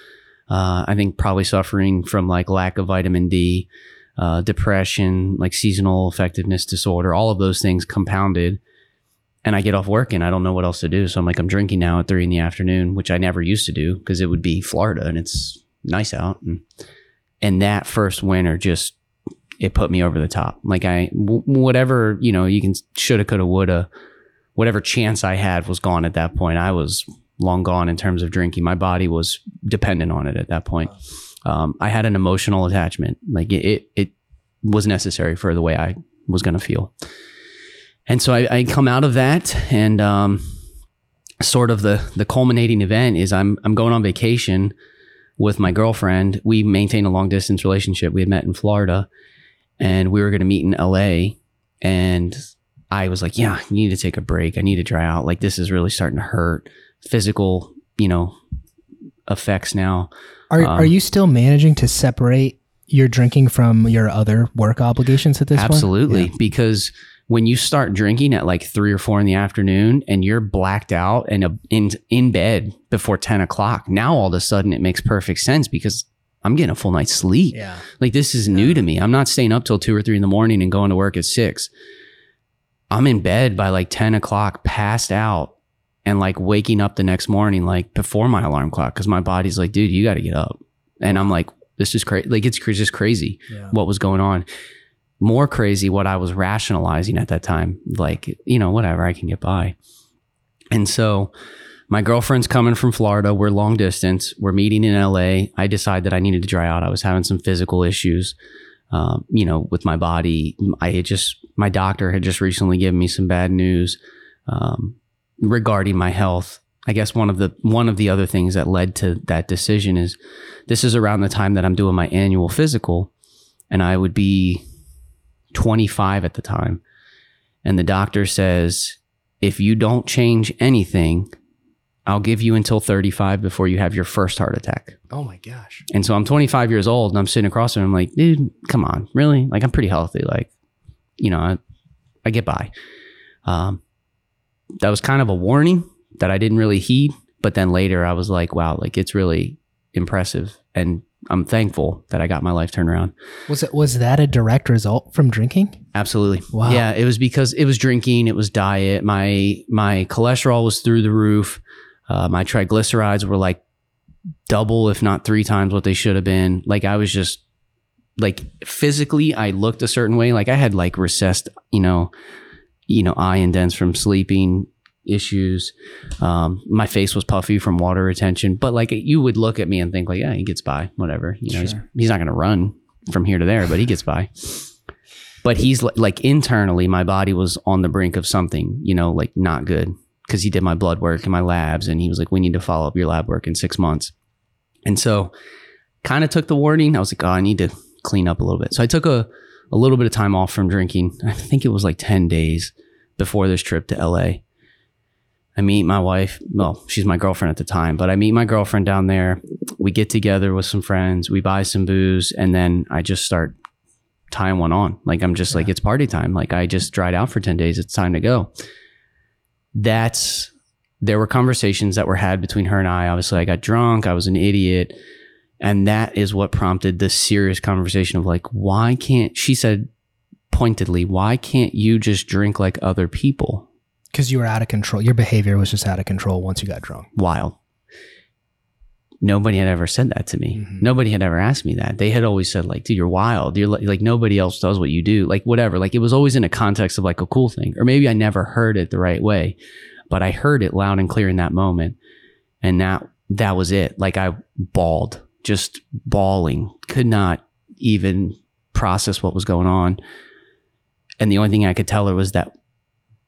Uh, I think probably suffering from like lack of vitamin D, uh, depression, like seasonal affectiveness disorder, all of those things compounded and I get off work and I don't know what else to do. So I'm like, I'm drinking now at three in the afternoon, which I never used to do because it would be Florida and it's nice out. And, and that first winter just, it put me over the top. Like I, whatever, you know, you can shoulda, coulda, woulda, whatever chance I had was gone at that point. I was long gone in terms of drinking. My body was dependent on it at that point. Um, I had an emotional attachment. Like it, it, it was necessary for the way I was going to feel and so I, I, come out of that and um, sort of the the culminating event is I'm I'm going on vacation with my girlfriend. We maintain a long distance relationship. We had met in Florida and we were going to meet in LA and I was like, yeah, you need to take a break. I need to dry out. Like this is really starting to hurt. Physical, you know, effects now. Are um, are you still managing to separate your drinking from your other work obligations at this absolutely, point? Absolutely, yeah. because when you start drinking at like three or four in the afternoon and you're blacked out and in in bed before ten o'clock, now all of a sudden it makes perfect sense because I'm getting a full night's sleep. Yeah. Like this is new to me. I'm not staying up till two or three in the morning and going to work at six. I'm in bed by like 10 o'clock, passed out, and like waking up the next morning, like before my alarm clock, because my body's like, dude, you got to get up. And I'm like, this is crazy. Like it's just crazy yeah. what was going on more crazy what I was rationalizing at that time. Like, you know, whatever, I can get by. And so my girlfriend's coming from Florida. We're long distance. We're meeting in LA. I decide that I needed to dry out. I was having some physical issues, um, you know, with my body. I had just, my doctor had just recently given me some bad news um, regarding my health. I guess one of the one of the other things that led to that decision is this is around the time that I'm doing my annual physical, and I would be 25 at the time. And the doctor says, if you don't change anything, I'll give you until 35 before you have your first heart attack. Oh my gosh. And so I'm 25 years old and I'm sitting across from him. I'm like, dude, come on, really? Like, I'm pretty healthy. Like, you know, I, I get by. Um, that was kind of a warning that I didn't really heed. But then later I was like, wow, like it's really impressive. And I'm thankful that I got my life turned around. Was it was that a direct result from drinking? Absolutely. Wow. Yeah, it was because it was drinking, it was diet. My my cholesterol was through the roof. Uh, my triglycerides were like double, if not three times what they should have been. Like I was just like physically, I looked a certain way. Like I had like recessed, you know, you know, eye indents from sleeping issues. Um, my face was puffy from water retention, but like you would look at me and think like, yeah, he gets by, whatever. You know, Sure. he's, he's not going to run from here to there, but he gets by. But he's li- like internally, my body was on the brink of something, you know, like not good because he did my blood work and my labs, and he was like, we need to follow up your lab work in six months. And so, kind of took the warning. I was like, oh, I need to clean up a little bit. So I took a a little bit of time off from drinking. I think it was like ten days before this trip to LA. I meet my wife. Well, she's my girlfriend at the time, but I meet my girlfriend down there. We get together with some friends. We buy some booze, and then I just start tying one on. Like I'm just like it's party time. Like I just dried out for ten days. It's time to go. That's there were conversations that were had between her and I. Obviously, I got drunk. I was an idiot, and that is what prompted this serious conversation of like, why can't she said pointedly, why can't you just drink like other people? Because you were out of control. Your behavior was just out of control once you got drunk. wild. Nobody had ever said that to me. Mhm. Nobody had ever asked me that. They had always said like, "Dude, you're wild. You're like, like nobody else does what you do. Like whatever. Like it was always in a context of like a cool thing, or maybe I never heard it the right way, but I heard it loud and clear in that moment, and that that was it. Like I bawled, just bawling, could not even process what was going on, and the only thing I could tell her was that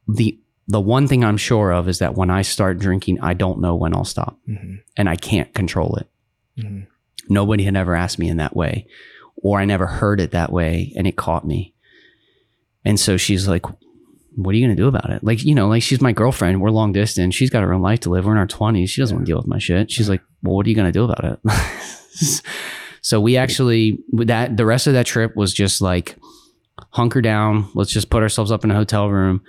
the the one thing I'm sure of is that when I start drinking, I don't know when I'll stop Mm-hmm. and I can't control it. Mm-hmm. Nobody had ever asked me in that way, or I never heard it that way, and it caught me. And so she's like, What are you going to do about it? Like, you know, like she's my girlfriend. We're long distance. She's got her own life to live. We're in our 20s. She doesn't want to deal with my shit. She's like, Well, what are you going to do about it? so we actually, with that, the rest of that trip was just like, hunker down. Let's just put ourselves up in a hotel room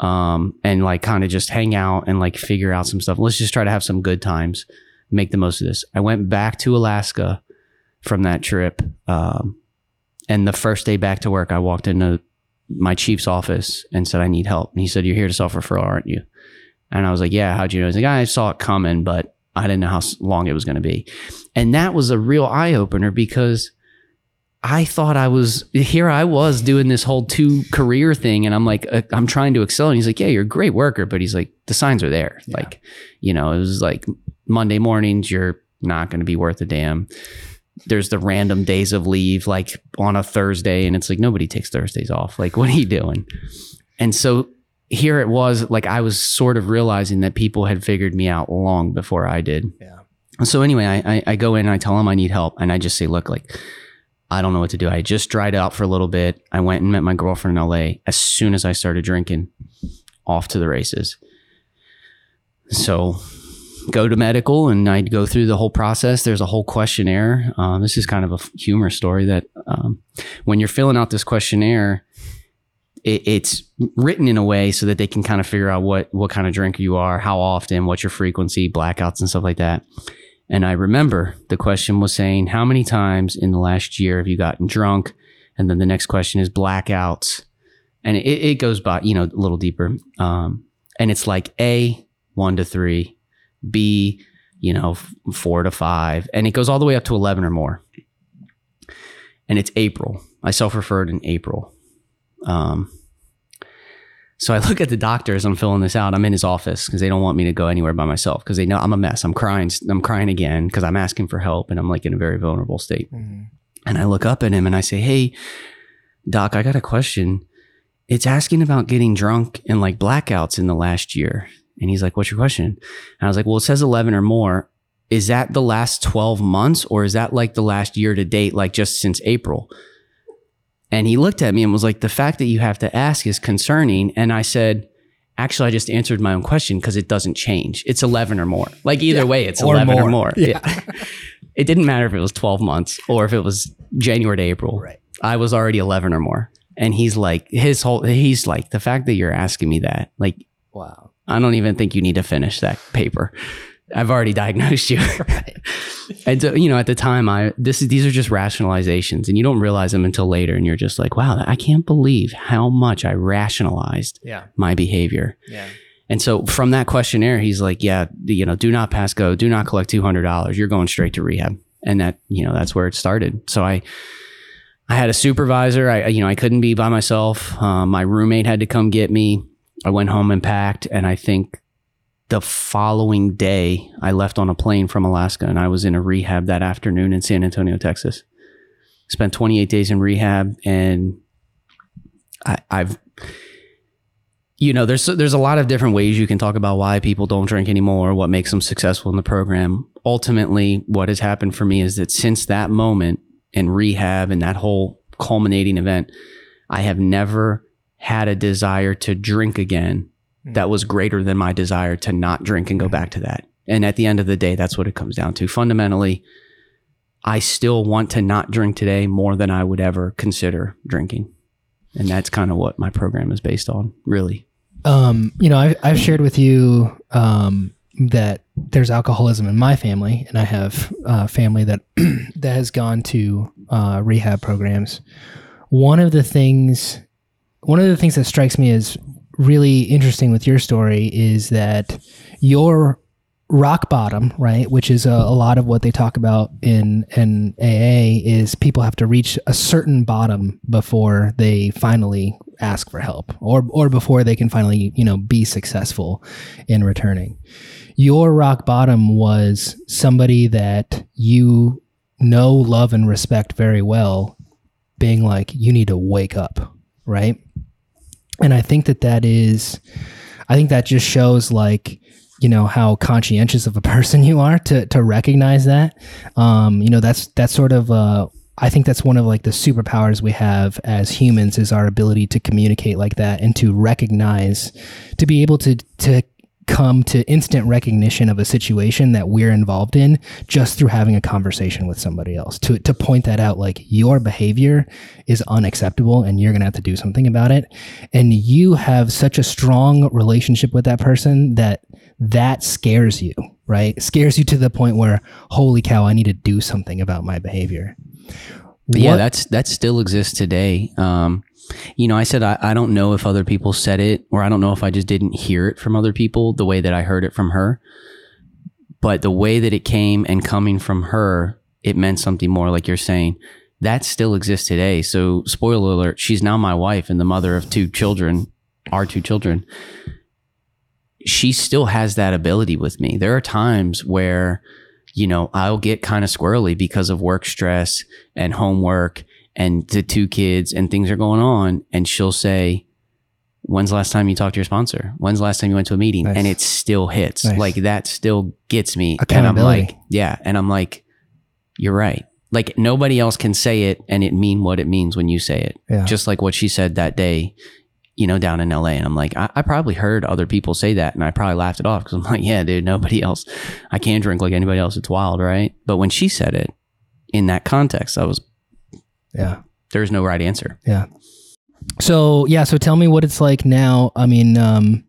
um, and like kind of just hang out and like figure out some stuff. Let's just try to have some good times, make the most of this. I went back to Alaska from that trip. Um, and the first day back to work, I walked into my chief's office and said, I need help. And he said, You're here to self referral, aren't you? And I was like, Yeah, how'd you know? He's like, I saw it coming, but I didn't know how long it was going to be. And that was a real eye opener because I thought I was here. I was doing this whole two career thing, and I'm like, uh, I'm trying to excel. And he's like, Yeah, you're a great worker, but he's like, the signs are there. Yeah. Like, you know, it was like Monday mornings, you're not going to be worth a damn. There's the random days of leave, like on a Thursday, and it's like nobody takes Thursdays off. Like, what are you doing? And so here it was, like I was sort of realizing that people had figured me out long before I did. Yeah. So anyway, I, I, I go in and I tell him I need help, and I just say, look, like I don't know what to do. I just dried out for a little bit. I went and met my girlfriend in LA. As soon as I started drinking, off to the races. So go to medical and I'd go through the whole process. There's a whole questionnaire. Uh, this is kind of a humor story that um, when you're filling out this questionnaire, it, it's written in a way so that they can kind of figure out what what kind of drinker you are, how often, what's your frequency, blackouts, and stuff like that. And I remember the question was saying, How many times in the last year have you gotten drunk? And then the next question is blackouts. And it, it goes by, you know, a little deeper. Um, and it's like A, one to three, B, you know, f- four to five. And it goes all the way up to 11 or more. And it's April. I self referred in April. Um, so I look at the doctor as I'm filling this out. I'm in his office because they don't want me to go anywhere by myself because they know I'm a mess. I'm crying. I'm crying again because I'm asking for help and I'm like in a very vulnerable state. Mm-hmm. And I look up at him and I say, Hey, doc, I got a question. It's asking about getting drunk and like blackouts in the last year. And he's like, What's your question? And I was like, Well, it says 11 or more. Is that the last 12 months or is that like the last year to date, like just since April? And he looked at me and was like, The fact that you have to ask is concerning. And I said, Actually, I just answered my own question because it doesn't change. It's 11 or more. Like either way, it's Or 11 or more. more. Yeah. it didn't matter if it was 12 months or if it was January to April. Right. I was already 11 or more. And he's like, his whole, he's like, the fact that you're asking me that, like, Wow. I don't even think you need to finish that paper. I've already diagnosed you. and so, you know, at the time, I this is these are just rationalizations, and you don't realize them until later, and you're just like, wow, I can't believe how much I rationalized Yeah. my behavior. Yeah. And so from that questionnaire, he's like, yeah, you know, do not pass go, do not collect two hundred dollars. You're going straight to rehab, and that you know that's where it started. So I. I had a supervisor. I, you know, I couldn't be by myself. Um, my roommate had to come get me. I went home and packed, and I think the following day I left on a plane from Alaska, and I was in a rehab that afternoon in San Antonio, Texas. Spent 28 days in rehab, and I, I've, you know, there's there's a lot of different ways you can talk about why people don't drink anymore, what makes them successful in the program. Ultimately, what has happened for me is that since that moment in rehab and that whole culminating event, I have never had a desire to drink again that was greater than my desire to not drink and go back to that. And at the end of the day, that's what it comes down to. Fundamentally, I still want to not drink today more than I would ever consider drinking. And that's kind of what my program is based on, really. um, you know, I've, I've shared with you um, that there's alcoholism in my family, and I have uh, family that that has gone to uh, rehab programs. One of the things, one of the things that strikes me as really interesting with your story is that your rock bottom, right, which is a, a lot of what they talk about in in AA, is people have to reach a certain bottom before they finally ask for help, or or before they can finally you know be successful in returning. Your rock bottom was somebody that you know, love, and respect very well, being like, you need to wake up, right? And I think that that is, I think that just shows like, you know how conscientious of a person you are to to recognize that. Um, you know that's that's sort of uh, I think that's one of like the superpowers we have as humans is our ability to communicate like that and to recognize, to be able to to come to instant recognition of a situation that we're involved in just through having a conversation with somebody else. To to point that out like your behavior is unacceptable and you're going to have to do something about it. And you have such a strong relationship with that person that that scares you right? Scares you to the point where holy cow I need to do something about my behavior. But yeah, What- that's that still exists today. Um, you know, I said I, I don't know if other people said it, or I don't know if I just didn't hear it from other people the way that I heard it from her. But the way that it came and coming from her, it meant something more. Like you're saying, that still exists today. So, spoiler alert: she's now my wife and the mother of two children, our two children. She still has that ability with me. There are times where you know, I'll get kind of squirrely because of work stress and homework and the two kids and things are going on. And she'll say, When's the last time you talked to your sponsor? When's the last time you went to a meeting? Nice. And it still hits. Nice. Like that still gets me. And I'm like, yeah. And I'm like, You're right. Like nobody else can say it and it mean what it means when you say it. Yeah. Just like what she said that day, you know, down in LA. And I'm like, I, I probably heard other people say that and I probably laughed it off because I'm like, yeah, dude, nobody else. I can't drink like anybody else. It's wild, right? But when she said it in that context, I was, yeah there's no right answer. Yeah. So yeah, so tell me what it's like now. I mean, um,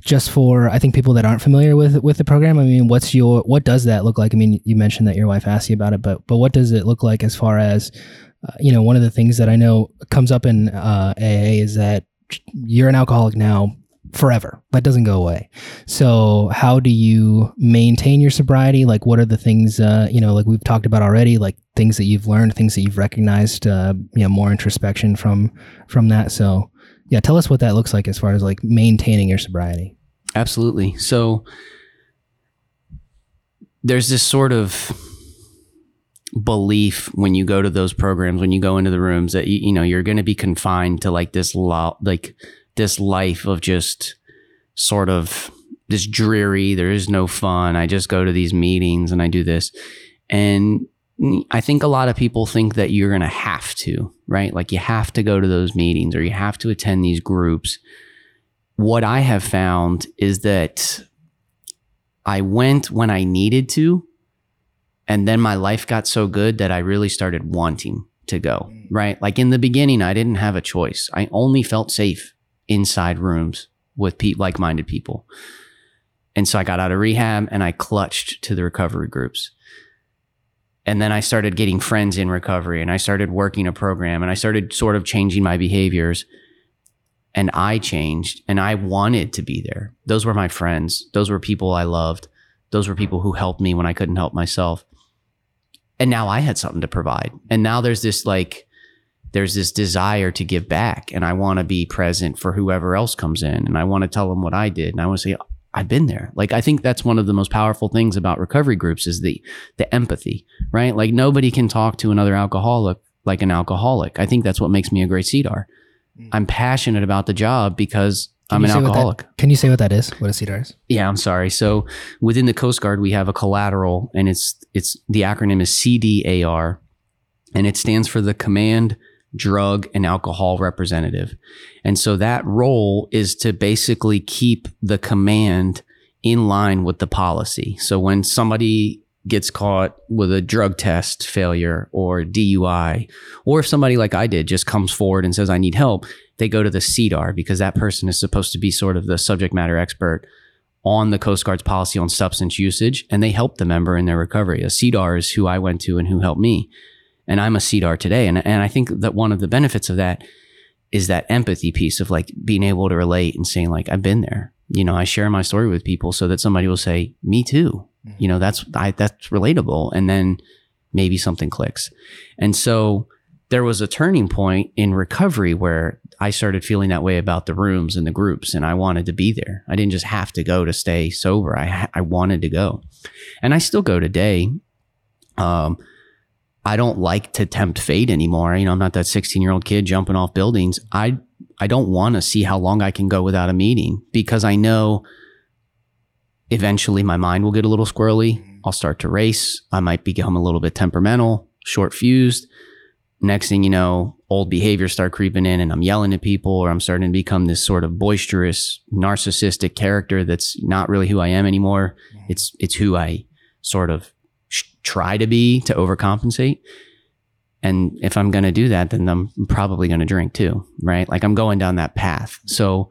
just for I think people that aren't familiar with with the program. I mean, what's your what does that look like? I mean, you mentioned that your wife asked you about it, but but what does it look like as far as uh, you know? One of the things that I know comes up in uh, AA is that you're an alcoholic now, forever. That doesn't go away. So, how do you maintain your sobriety? Like, what are the things, uh, you know, like we've talked about already, like things that you've learned, things that you've recognized, uh, you know, more introspection from from that. So, yeah, tell us what that looks like as far as like maintaining your sobriety. Absolutely. So, there's this sort of belief when you go to those programs when you go into the rooms that you, you know you're going to be confined to like this lo- like this life of just sort of this dreary there is no fun. I just go to these meetings and i do this. And i think a lot of people think that you're going to have to right? Like you have to go to those meetings or you have to attend these groups. What i have found is that i went when i needed to and then my life got so good that I really started wanting to go, mm. right? Like in the beginning, I didn't have a choice. I only felt safe inside rooms with pe- like minded people. And so I got out of rehab and I clutched to the recovery groups. And then I started getting friends in recovery and I started working a program and I started sort of changing my behaviors. And I changed and I wanted to be there. Those were my friends. Those were people I loved. Those were people who helped me when I couldn't help myself and now I had something to provide. And now there's this like there's this desire to give back and I want to be present for whoever else comes in and I want to tell them what I did and I want to say I've been there. Like I think that's one of the most powerful things about recovery groups is the the empathy, right? Like nobody can talk to another alcoholic like an alcoholic. I think that's what makes me a great CDAR. Mm. I'm passionate about the job because I'm an alcoholic. That, can you say what that is? What a CDAR is? Yeah, I'm sorry. So within the Coast Guard, we have a collateral, and it's it's the acronym is CDAR, and it stands for the Command Drug and Alcohol Representative. And so that role is to basically keep the command in line with the policy. So when somebody gets caught with a drug test failure or DUI, or if somebody like I did just comes forward and says, I need help, they go to the CDAR because that person is supposed to be sort of the subject matter expert on the Coast Guard's policy on substance usage, and they help the member in their recovery. A CDAR is who I went to and who helped me. And I'm a CDAR today. And, and I think that one of the benefits of that is that empathy piece of like being able to relate and saying, like, I've been there. You know, I share my story with people so that somebody will say, Me too. Mm-hmm. You know, that's I, that's relatable. And then maybe something clicks. And so there was a turning point in recovery where I started feeling that way about the rooms and the groups, and I wanted to be there. I didn't just have to go to stay sober. I I wanted to go, and I still go today. Um, I don't like to tempt fate anymore. You know, I'm not that 16 year old kid jumping off buildings. I I don't want to see how long I can go without a meeting because I know eventually my mind will get a little squirrely. I'll start to race. I might become a little bit temperamental, short fused next thing you know, old behaviors start creeping in and I'm yelling at people or I'm starting to become this sort of boisterous, narcissistic character that's not really who I am anymore. Mm-hmm. It's, it's who I sort of try to be to overcompensate. And if I'm going to do that, then I'm probably going to drink too, right? Like I'm going down that path. So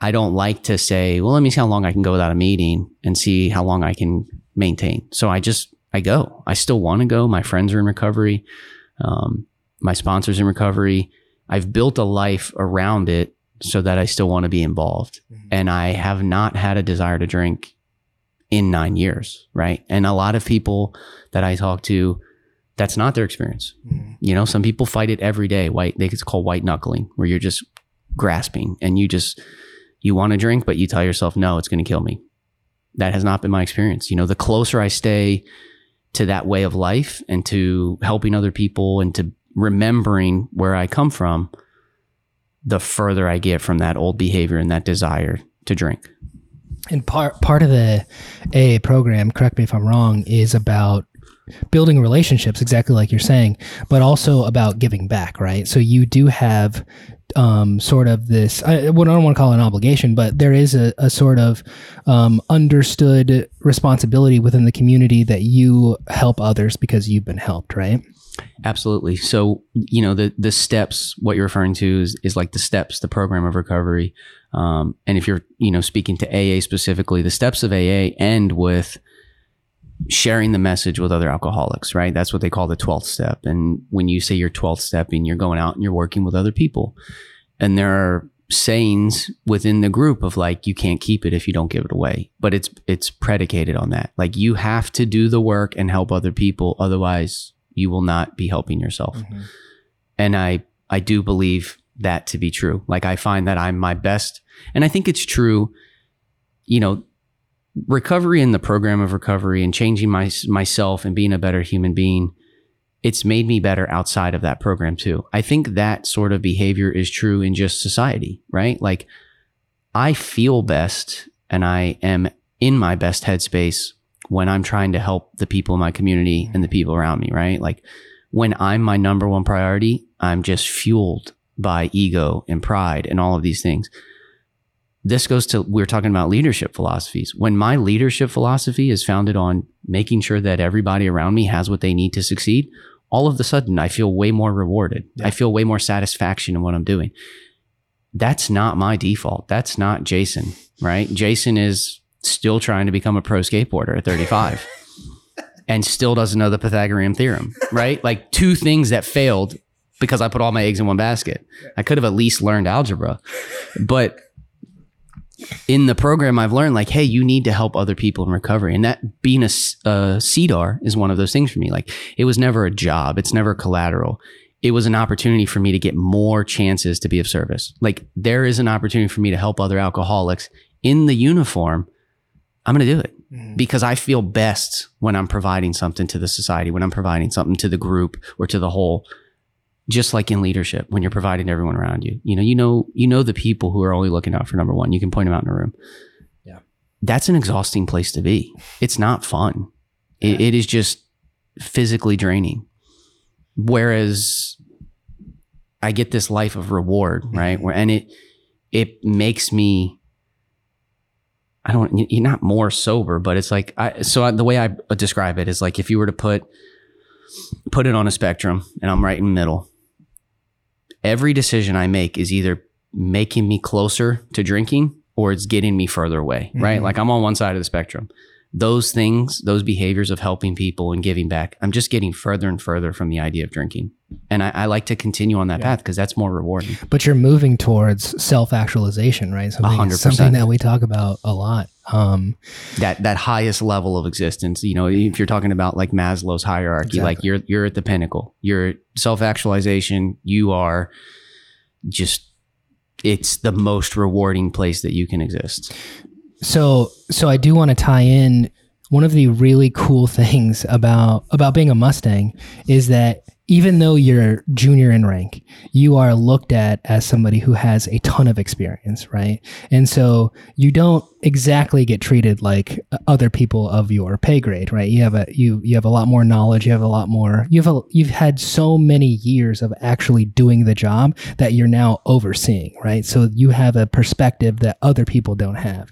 I don't like to say, well, let me see how long I can go without a meeting and see how long I can maintain. So I just, I go. I still want to go. My friends are in recovery um, my sponsors in recovery. I've built a life around it so that I still want to be involved. Mm-hmm. And I have not had a desire to drink in nine years, right? And a lot of people that I talk to, that's not their experience. Mm-hmm. You know, some people fight it every day. White, they it's called white knuckling, where you're just grasping and you just you want to drink, but you tell yourself, no, it's going to kill me. That has not been my experience. You know, the closer I stay to that way of life and to helping other people and to remembering where I come from, the further I get from that old behavior and that desire to drink. And part part of the AA program, correct me if I'm wrong, is about building relationships, exactly like you're saying, but also about giving back, right? So you do have um, sort of this, I, well, I don't want to call it an obligation, but there is a, a sort of um, understood responsibility within the community that you help others because you've been helped, right? Absolutely. So, you know, the the steps, what you're referring to is, is like the steps, the program of recovery. Um, and if you're, you know, speaking to AA specifically, the steps of AA end with sharing the message with other alcoholics, right? That's what they call the 12th step. And when you say your 12th step and you're going out and you're working with other people, and there are sayings within the group of like you can't keep it if you don't give it away but it's it's predicated on that like you have to do the work and help other people otherwise you will not be helping yourself Mhm. and i i do believe that to be true like i find that i'm my best and i think it's true you know recovery and the program of recovery and changing my myself and being a better human being it's made me better outside of that program too. I think that sort of behavior is true in just society, right? Like I feel best and I am in my best headspace when I'm trying to help the people in my community mm-hmm. and the people around me, right? Like when I'm my number one priority, I'm just fueled by ego and pride and all of these things. This goes to we are talking about leadership philosophies. When my leadership philosophy is founded on making sure that everybody around me has what they need to succeed, all of a sudden I feel way more rewarded. I feel way more satisfaction in what I'm doing. That's not my default. That's not Jason, right? Jason is still trying to become a pro skateboarder at 35 and still doesn't know the Pythagorean theorem, right? Like two things that failed because I put all my eggs in one basket. I could have at least learned algebra. But in the program, I've learned like, hey, you need to help other people in recovery. And that being a CDAR is one of those things for me. Like, it was never a job, it's never collateral. It was an opportunity for me to get more chances to be of service. Like, there is an opportunity for me to help other alcoholics in the uniform. I'm going to do it Mhm. because I feel best when I'm providing something to the society, when I'm providing something to the group or to the whole. Just like in leadership, when you're providing everyone around you, you know, you know, you know the people who are only looking out for number one. You can point them out in a room. Yeah. that's an exhausting place to be. It's not fun. It, it is just physically draining. Whereas I get this life of reward, right? Where and it it makes me I don't you're not more sober, but it's like I so I, the way I describe it is like if you were to put put it on a spectrum and I'm right in the middle. Every decision I make is either making me closer to drinking or it's getting me further away, right? Mhm. Like I'm on one side of the spectrum. Those things, those behaviors of helping people and giving back, I'm just getting further and further from the idea of drinking. And I, I like to continue on that Yeah. path because that's more rewarding. But you're moving towards self actualization, right? Something, something that we talk about a lot. Um, that that highest level of existence you know if you're talking about like maslow's hierarchy like you're you're at the pinnacle you're self-actualization you are just it's the most rewarding place that you can exist So so I do want to tie in one of the really cool things about about being a Mustang is that even though you're junior in rank, you are looked at as somebody who has a ton of experience, right? And so you don't exactly get treated like other people of your pay grade, right? You have a you you have a lot more knowledge, you have a lot more you have a you've had so many years of actually doing the job that you're now overseeing, right? So you have a perspective that other people don't have.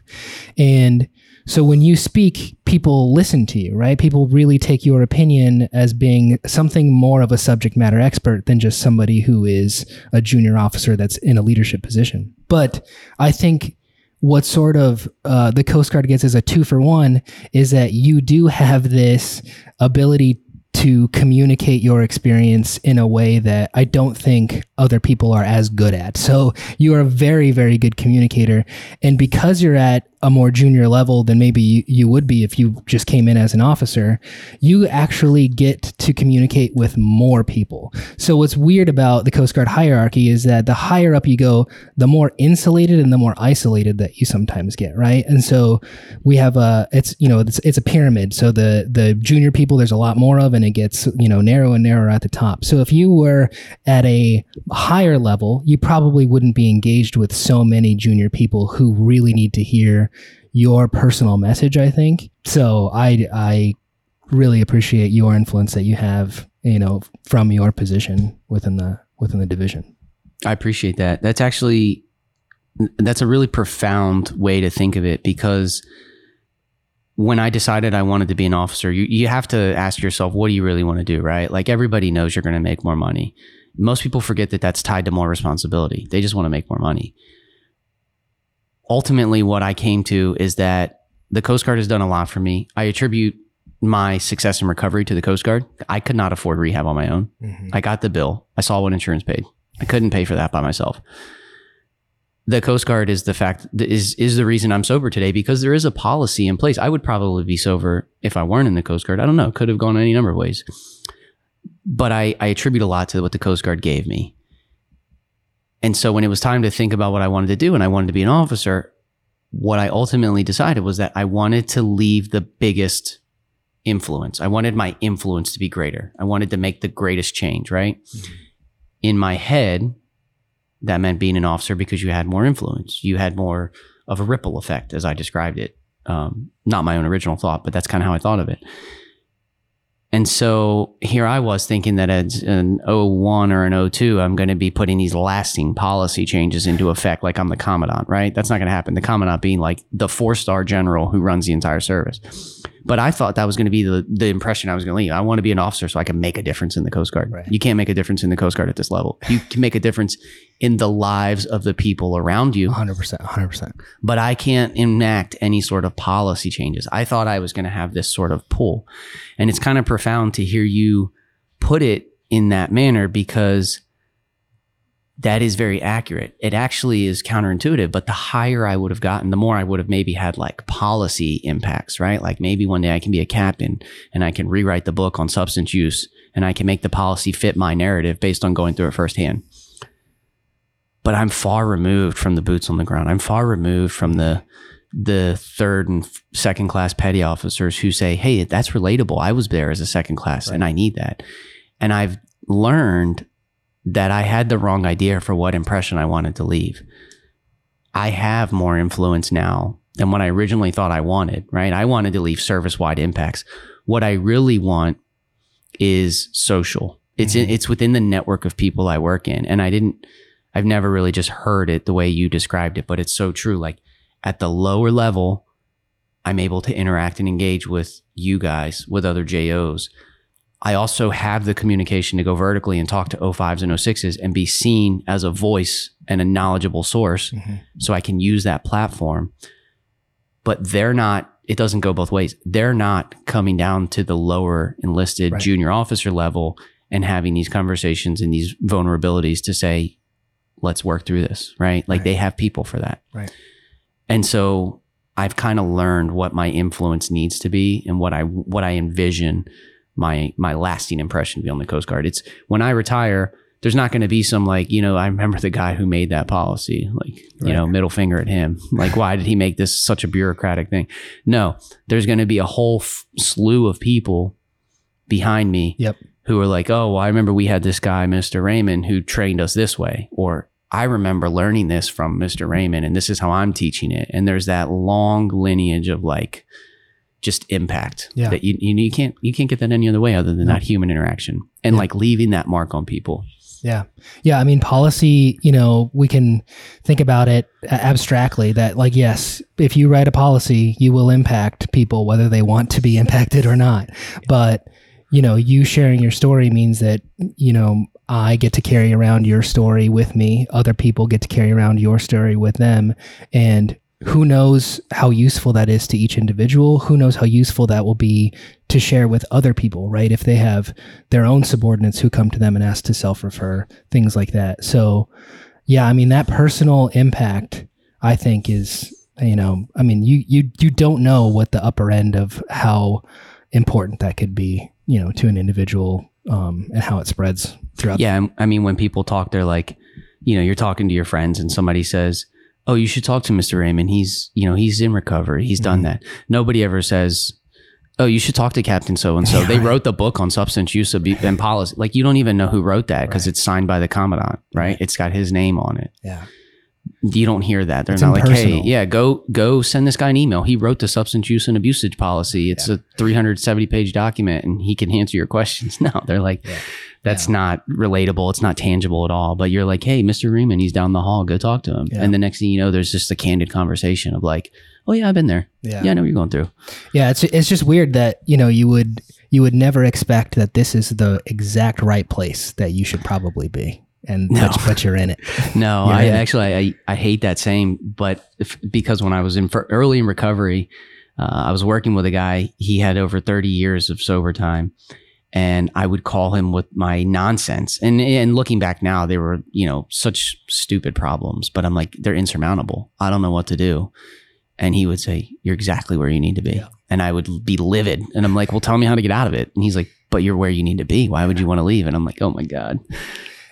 And so when you speak, people listen to you, right? People really take your opinion as being something more of a subject matter expert than just somebody who is a junior officer that's in a leadership position. But I think what sort of uh, the Coast Guard gets as a two for one is that you do have this ability to communicate your experience in a way that I don't think other people are as good at. So you are a very, very good communicator. And because you're at a more junior level than maybe you, would be if you just came in as an officer, you actually get to communicate with more people. So what's weird about the Coast Guard hierarchy is that the higher up you go, the more insulated and the more isolated that you sometimes get, right? And so we have a it's you know it's it's a pyramid. So the the junior people there's a lot more of and it gets, you know, narrow and narrower at the top. So if you were at a higher level, you probably wouldn't be engaged with so many junior people who really need to hear your personal message, I think. So I I really appreciate your influence that you have, you know, from your position within the within the division. i appreciate that that's actually that's a really profound way to think of it because when I decided I wanted to be an officer, you, you have to ask yourself, what do you really want to do, right? Like everybody knows you're going to make more money. Most people forget that that's tied to more responsibility. They just want to make more money. Ultimately, what I came to is that the Coast Guard has done a lot for me. I attribute my success and recovery to the Coast Guard. I could not afford rehab on my own. Mm-hmm. I got the bill. I saw what insurance paid. I couldn't pay for that by myself. the Coast Guard is the fact is is the reason I'm sober today because there is a policy in place. I would probably be sober if I weren't in the Coast Guard. I don't know. Could have gone any number of ways. But I, I attribute a lot to what the Coast Guard gave me. And so when it was time to think about what I wanted to do and I wanted to be an officer, what I ultimately decided was that I wanted to leave the biggest influence. I wanted my influence to be greater. I wanted to make the greatest change, right? Mm-hmm. In my head, that meant being an officer because you had more influence. You had more of a ripple effect, as I described it. Um, not my own original thought, but that's kind of how I thought of it. And so here I was thinking that as an 01 or an 02, I'm going to be putting these lasting policy changes into effect like I'm the commandant, right? That's not going to happen. The commandant being like the four star general who runs the entire service. But I thought that was going to be the, the impression I was going to leave. I want to be an officer so I can make a difference in the Coast Guard. Right. You can't make a difference in the Coast Guard at this level. You can make a difference in the lives of the people around you. 100%. 100%. But I can't enact any sort of policy changes. I thought I was going to have this sort of pull. And it's kind of profound to hear you put it in that manner because that is very accurate. It actually is counterintuitive, but the higher I would have gotten, the more I would have maybe had like policy impacts, right? Like maybe one day I can be a captain and I can rewrite the book on substance use and I can make the policy fit my narrative based on going through it firsthand. But I'm far removed from the boots on the ground. I'm far removed from the the third and second class petty officers who say, "Hey, that's relatable. I was there as a second class right. and I need that." And I've learned that I had the wrong idea for what impression I wanted to leave. I have more influence now than what I originally thought I wanted, right? I wanted to leave service wide impacts. What I really want is social. It's mm-hmm. in, it's within the network of people I work in. And I didn't I've never really just heard it the way you described it, but it's so true. Like at the lower level, I'm able to interact and engage with you guys, with other JOs. I also have the communication to go vertically and talk to 05s and 06s and be seen as a voice and a knowledgeable source mm-hmm. so I can use that platform. But they're not, it doesn't go both ways. They're not coming down to the lower enlisted right. junior officer level and having these conversations and these vulnerabilities to say, let's work through this, right? Like right. they have people for that. Right. And so I've kind of learned what my influence needs to be and what I what I envision my my lasting impression to be on the Coast Guard. It's when I retire, there's not going to be some like you know I remember the guy who made that policy, like you know middle finger at him. Like why did he make this such a bureaucratic thing? No, there's going to be a whole f- slew of people behind me. Yep. Who are like, oh, well, I remember we had this guy, Mr. Raymond, who trained us this way, or I remember learning this from Mr. Raymond, and this is how I'm teaching it. And there's that long lineage of like just impact yeah. that you, you, you can't you can't get that any other way other than no. that human interaction and yeah. like leaving that mark on people yeah yeah i mean policy you know we can think about it abstractly that like yes if you write a policy you will impact people whether they want to be impacted or not but you know you sharing your story means that you know i get to carry around your story with me. Other people get to carry around your story with them. And who knows how useful that is to each individual. Who knows how useful that will be to share with other people right? If they have their own subordinates who come to them and ask to self-refer things like that. So yeah i mean that personal impact i think is you know i mean you you you don't know what the upper end of how important that could be you know to an individual um, and how it spreads throughout yeah i mean when people talk they're like you know you're talking to your friends and somebody says oh, you should talk to Mr. Raymond. He's, you know, he's in recovery. He's mm-hmm. done that. Nobody ever says, oh, you should talk to Captain so and so. They wrote the book on substance use and policy. Like you don't even know who wrote that because right. it's signed by the commandant, right? right? It's got his name on it. Yeah. You don't hear that. They're it's not impersonal. like, hey, yeah, go go send this guy an email. He wrote the substance use and abusage policy. It's yeah. a 370 page document and he can answer your questions. No, they're like, yeah. That's yeah. not relatable. It's not tangible at all. But you're like, hey, Mr. Raymond, he's down the hall. Go talk to him. And the next thing you know, there's just a candid conversation of like, oh yeah, I've been there. Yeah, yeah I know what you're going through. Yeah, it's it's just weird that you know you would you would never expect that this is the exact right place that you should probably be and no. but, you're in it. no, I in actually I, I hate that saying, but if, because when I was in early in recovery, uh, I was working with a guy. He had over 30 years of sober time, and I would call him with my nonsense. And and looking back now, they were you know such stupid problems, but I'm like they're insurmountable. I don't know what to do. And he would say, "You're exactly where you need to be," Yeah. and I would be livid. And I'm like, "Well, tell me how to get out of it." And he's like, "But you're where you need to be. Why would you want to leave?" And I'm like, "Oh my god."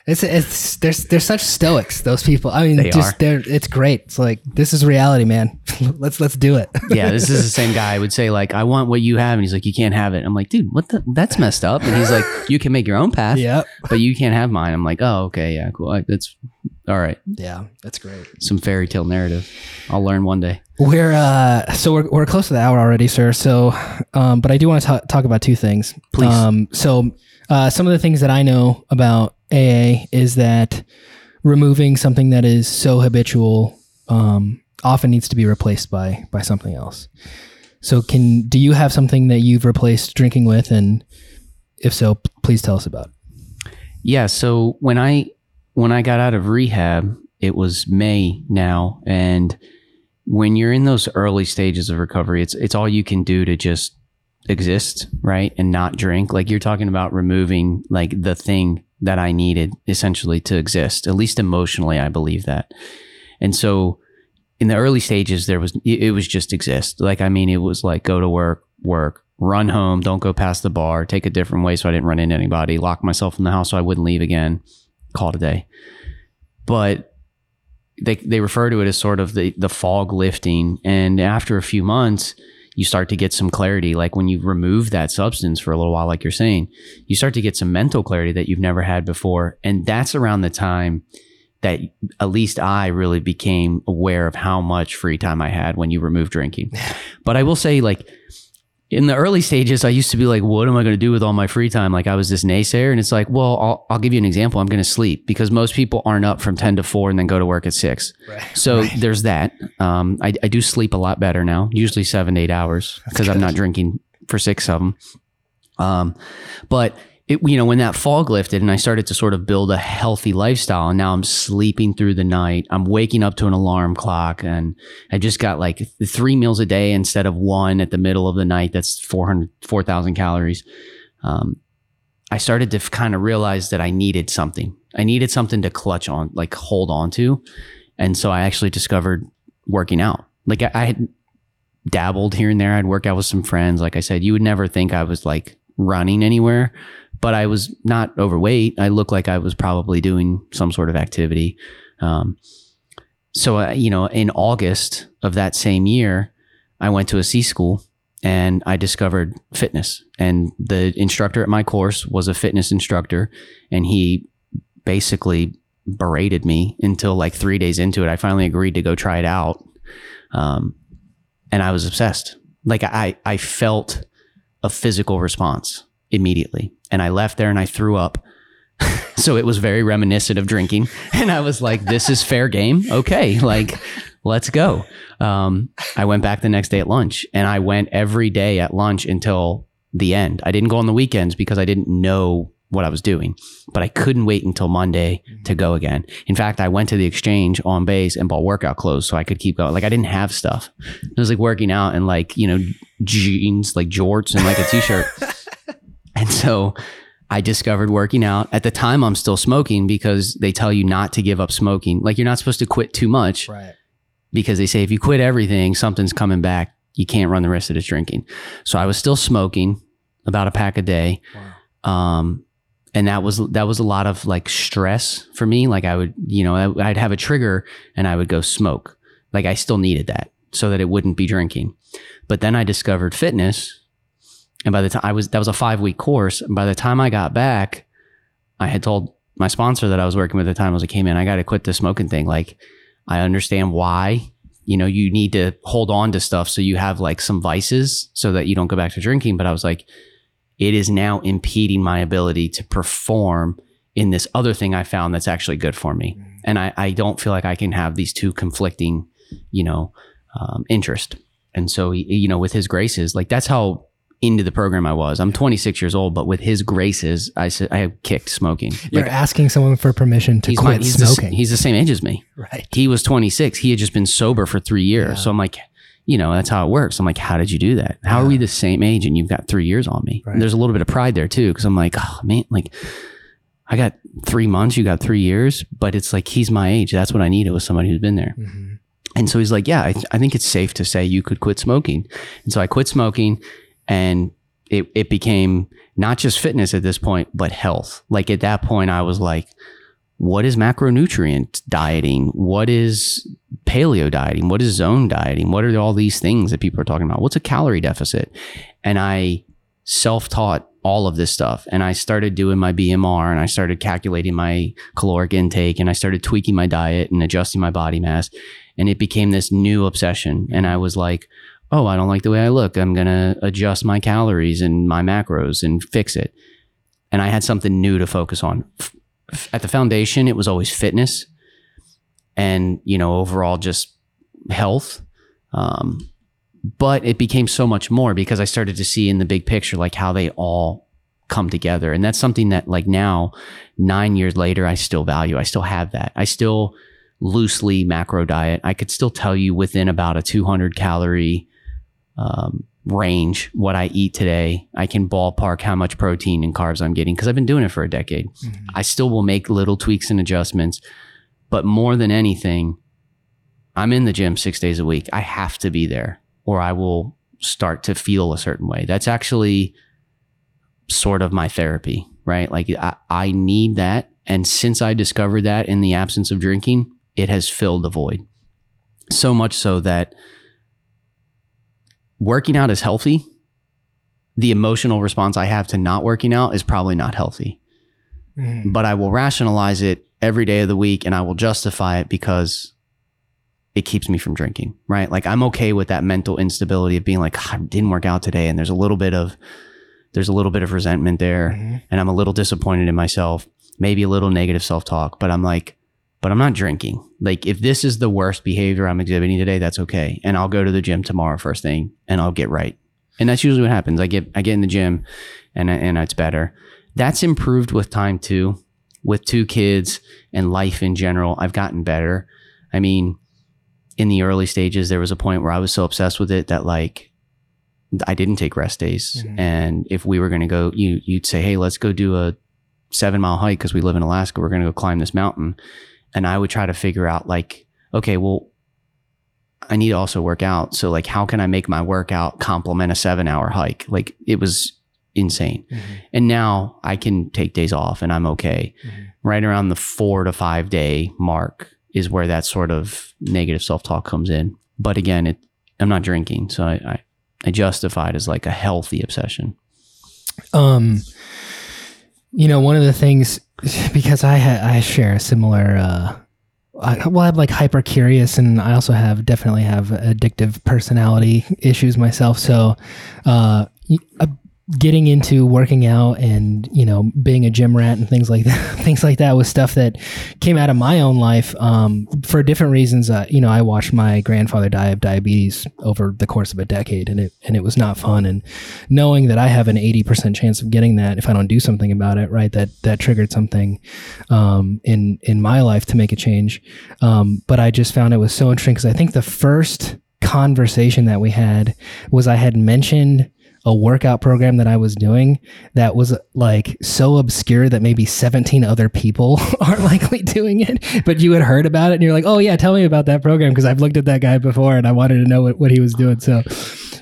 It's it's there's they're such stoics. Those people. I mean, They just are. they're it's great. It's like this is reality, man. let's let's do it. yeah, this is the same guy. I would say like, I want what you have, and he's like, you can't have it. I'm like, dude, what the? That's messed up. And he's like, you can make your own path, yeah, but you can't have mine. I'm like, oh, okay, yeah, cool. I, that's all right. yeah, that's great. Some fairy tale narrative. I'll learn one day. We're uh, so we're, we're close to the hour already, sir. So, um, but I do want to ta- talk about two things. Please. Um, so, uh, some of the things that I know about AA is that removing something that is so habitual um, often needs to be replaced by by something else. So, can do you have something that you've replaced drinking with, and if so, please tell us about. it. Yeah. So when I when I got out of rehab, it was May now, and when you're in those early stages of recovery, it's it's all you can do to just exist, right, and not drink. Like you're talking about removing like the thing that I needed essentially to exist, at least emotionally, I believe that. And so in the early stages, there was it was just exist. Like I mean, it was like go to work, work, run home, don't go past the bar, take a different way so I didn't run into anybody, lock myself in the house so I wouldn't leave again, call today. But they they refer to it as sort of the the fog lifting, and after a few months, you start to get some clarity. Like when you remove that substance for a little while, like you're saying, you start to get some mental clarity that you've never had before, and that's around the time that at least I really became aware of how much free time I had when you remove drinking. but I will say, like, in the early stages, I used to be like, what am I going to do with all my free time? Like, I was this naysayer. And it's like, well, I'll, I'll give you an example. I'm going to sleep because most people aren't up from 10 to 4 and then go to work at 6. Right. So there's that. Um, I, I do sleep a lot better now, usually seven to eight hours because I'm not drinking for six of them. Um, but it, you know, when that fog lifted and I started to sort of build a healthy lifestyle, and now I'm sleeping through the night, I'm waking up to an alarm clock, and I just got like three meals a day instead of one at the middle of the night. That's 400, 4,000 calories. Um, I started to kind of realize that I needed something. I needed something to clutch on, like hold on to. And so I actually discovered working out. Like I, I had dabbled here and there. I'd work out with some friends. Like I said, you would never think I was like running anywhere, but I was not overweight. I looked like I was probably doing some sort of activity. Um, so, uh, you know, in August of that same year, I went to a C school and I discovered fitness. And the instructor at my course was a fitness instructor, and he basically berated me until like three days into it. I finally agreed to go try it out. Um, and I was obsessed. Like I, I felt a physical response immediately. And I left there and I threw up. so it was very reminiscent of drinking. And I was like, this is fair game. Okay. Like, let's go. Um, I went back the next day at lunch and I went every day at lunch until the end. I didn't go on the weekends because I didn't know what I was doing, but I couldn't wait until Monday to go again. In fact, I went to the exchange on base and bought workout clothes so I could keep going. Like I didn't have stuff. It was like working out and like, you know, jeans, like jorts and like a t-shirt. and so I discovered working out. At the time I'm still smoking because they tell you not to give up smoking. Like you're not supposed to quit too much Right. because they say if you quit everything, something's coming back. You can't run the rest of this drinking. So I was still smoking about a pack a day. Wow. Um, and that was that was a lot of like stress for me. Like I would, you know, I'd have a trigger and I would go smoke. Like I still needed that so that it wouldn't be drinking. But then I discovered fitness, and by the time I was that was a five week course. And by the time I got back, I had told my sponsor that I was working with at the time. I was like, "Hey man, I got to quit the smoking thing. Like, I understand why." You know, you need to hold on to stuff so you have like some vices so that you don't go back to drinking. But I was like, it is now impeding my ability to perform in this other thing I found that's actually good for me. And I, I don't feel like I can have these two conflicting, you know, um, interest. And so, you know, with his graces, like that's how into the program I was. I'm 26 years old, but with his graces, I said I kicked smoking. You're Like, asking someone for permission to he's, my, quit he's, the, smoking. he's the same age as me right. he was 26 he had just been sober for three years Yeah. so i'm like you know, that's how it works. I'm like, how did you do that? How are we the same age and you've got three years on me? Right. There's a little bit of pride there too. Cause I'm like, oh man, like I got three months, you got three years, but it's like, he's my age. That's what I needed was somebody who's been there. Mhm. And so he's like, yeah, I, th- I think it's safe to say you could quit smoking. And so I quit smoking and it, it became not just fitness at this point, but health. Like at that point, I was like, what is macronutrient dieting? What is paleo dieting? What is zone dieting? What are all these things that people are talking about? What's a calorie deficit? And I self taught all of this stuff. And I started doing my BMR and I started calculating my caloric intake and I started tweaking my diet and adjusting my body mass. And it became this new obsession. And I was like, oh, I don't like the way I look. I'm going to adjust my calories and my macros and fix it. And I had something new to focus on. At the foundation, it was always fitness and, you know, overall just health. Um, but it became so much more because I started to see in the big picture, like how they all come together. And that's something that, like, now, nine years later, I still value. I still have that. I still loosely macro diet. I could still tell you within about a 200 calorie um, range what I eat today. I can ballpark how much protein and carbs I'm getting because I've been doing it for a decade. Mhm. I still will make little tweaks and adjustments, but more than anything, I'm in the gym six days a week. I have to be there or I will start to feel a certain way. That's actually sort of my therapy, right? Like I, I need that. And since I discovered that in the absence of drinking, it has filled the void. So much so that working out is healthy. The emotional response I have to not working out is probably not healthy Mhm. but I will rationalize it every day of the week and I will justify it because it keeps me from drinking, right? Like I'm okay with that mental instability of being like, I didn't work out today. And there's a little bit of, there's a little bit of resentment there Mhm. and I'm a little disappointed in myself, maybe a little negative self talk, but I'm like, but I'm not drinking. Like if this is the worst behavior I'm exhibiting today, that's okay. And I'll go to the gym tomorrow first thing and I'll get right. And that's usually what happens. I get, I get in the gym and, and it's better. That's improved with time too. With two kids and life in general, I've gotten better. I mean, in the early stages, there was a point where I was so obsessed with it that like I didn't take rest days. Mhm. And if we were going to go, you you'd say, "Hey, let's go do a seven mile hike because we live in Alaska. We're going to go climb this mountain." And I would try to figure out like, okay, well, I need to also work out. So like, how can I make my workout complement a seven hour hike? Like it was insane. Mhm. And now I can take days off and I'm okay. Mhm. Right around the four to five day mark is where that sort of negative self talk comes in. But again, it, I'm not drinking. So I, I, I justify it as like a healthy obsession. Um, you know, one of the things because I ha- I share a similar. Uh, I, well, I'm like hyper curious, and I also have definitely have addictive personality issues myself. So, uh, uh, getting into working out and you know being a gym rat and things like that, things like that was stuff that came out of my own life um, for different reasons. Uh, you know, I watched my grandfather die of diabetes over the course of a decade, and it and it was not fun. And knowing that I have an 80% chance of getting that if I don't do something about it, right? That that triggered something um, in in my life to make a change. Um, but I just found it was so interesting because I think the first conversation that we had was I had mentioned a workout program that I was doing that was like so obscure that maybe 17 other people are likely doing it. But you had heard about it and you're like, oh, yeah, tell me about that program because I've looked at that guy before and I wanted to know what, what he was doing. So,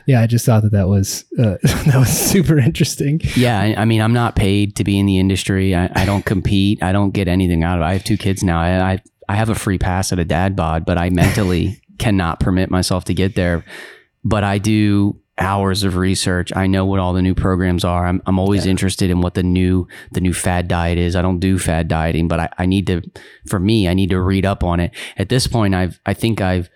yeah, I just thought that that was uh, that was super interesting. Yeah. I, I mean, I'm not paid to be in the industry. I, I don't compete. I don't get anything out of it. I have two kids now. I, I, I have a free pass at a dad bod, but I mentally cannot permit myself to get there. But I do hours of research. I know what all the new programs are. I'm, I'm always interested in what the new the new fad diet is. I don't do fad dieting, but I, I need to for me, I need to read up on it. At this point I've I think I've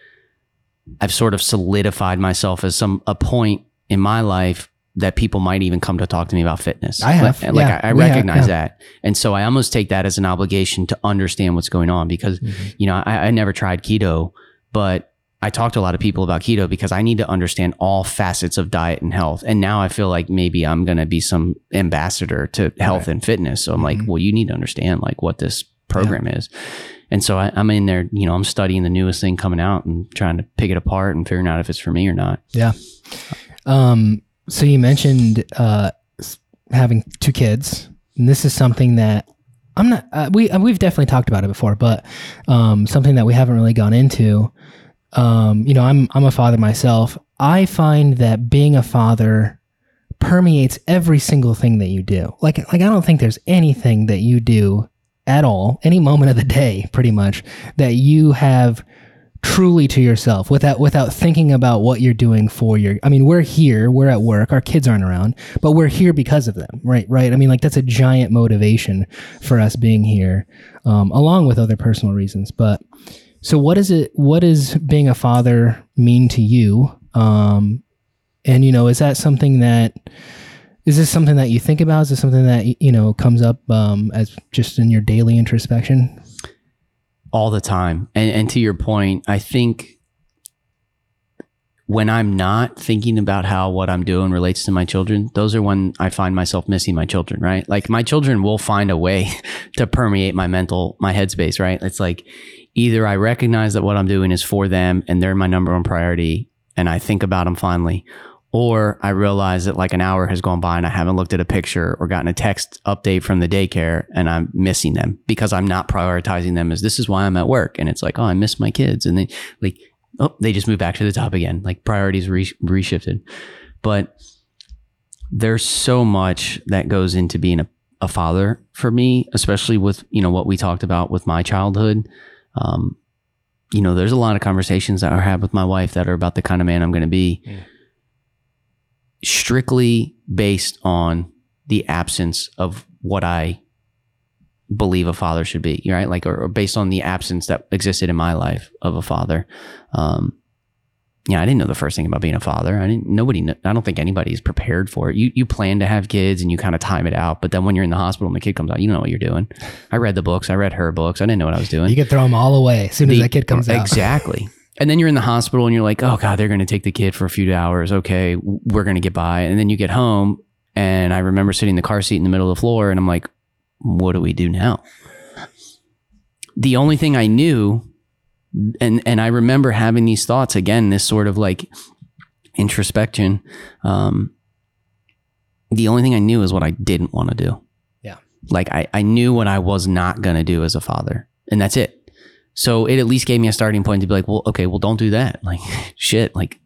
I've sort of solidified myself as some a point in my life that people might even come to talk to me about fitness. I have, Like, like yeah. I, I We have, recognize yeah. that. And so I almost take that as an obligation to understand what's going on because, Mhm. you know, I, I never tried keto, but I talked to a lot of people about keto because I need to understand all facets of diet and health. And now I feel like maybe I'm going to be some ambassador to health Right. and fitness. So I'm like, Mhm. well, you need to understand like what this program is. And so I, I'm in there, you know, I'm studying the newest thing coming out and trying to pick it apart and figuring out if it's for me or not. Yeah. Um, so you mentioned uh, having two kids, and this is something that I'm not. Uh, we uh, we've definitely talked about it before, but um, something that we haven't really gone into. Um, you know, I'm I'm a father myself. I find that being a father permeates every single thing that you do. Like like I don't think there's anything that you do at all, any moment of the day, pretty much, that you have truly to yourself without without thinking about what you're doing for your I mean we're here we're at work our kids aren't around but we're here because of them right right I mean like that's a giant motivation for us being here um, along with other personal reasons but so what is it what does being a father mean to you um, and you know is that something that is this something that you think about is this something that you know comes up um, as just in your daily introspection all the time. And, and to your point, I think when I'm not thinking about how what I'm doing relates to my children, those are when I find myself missing my children, right? Like my children will find a way to permeate my mental, my headspace, right? It's like either I recognize that what I'm doing is for them and they're my number one priority and I think about them fondly, or I realize that like an hour has gone by and I haven't looked at a picture or gotten a text update from the daycare and I'm missing them because I'm not prioritizing them as this is why I'm at work. And it's like, oh, I miss my kids. And they like, oh, they just move back to the top again. Like priorities re- reshifted. But there's so much that goes into being a, a father for me, especially with, you know, what we talked about with my childhood. Um, you know, there's a lot of conversations that I have with my wife that are about the kind of man I'm going to be strictly based on the absence of what I believe a father should be, right? Like, or, or based on the absence that existed in my life of a father. Um, yeah, I didn't know the first thing about being a father. I didn't. Nobody. I don't think anybody is prepared for it. You you plan to have kids and you kind of time it out, but then when you're in the hospital and the kid comes out, you don't know what you're doing. I read the books. I read her books. I didn't know what I was doing. you could throw them all away as soon as The- that kid comes out Exactly. And then you're in the hospital and you're like, oh God, they're going to take the kid for a few hours. Okay, we're going to get by. And then you get home and I remember sitting in the car seat in the middle of the floor and I'm like, what do we do now? The only thing I knew, and, and I remember having these thoughts again, this sort of like introspection. Um, the only thing I knew is what I didn't want to do. Yeah. Like I, I knew what I was not going to do as a father. And that's it. So it at least gave me a starting point to be like, well, okay, well, don't do that. Like, shit, like,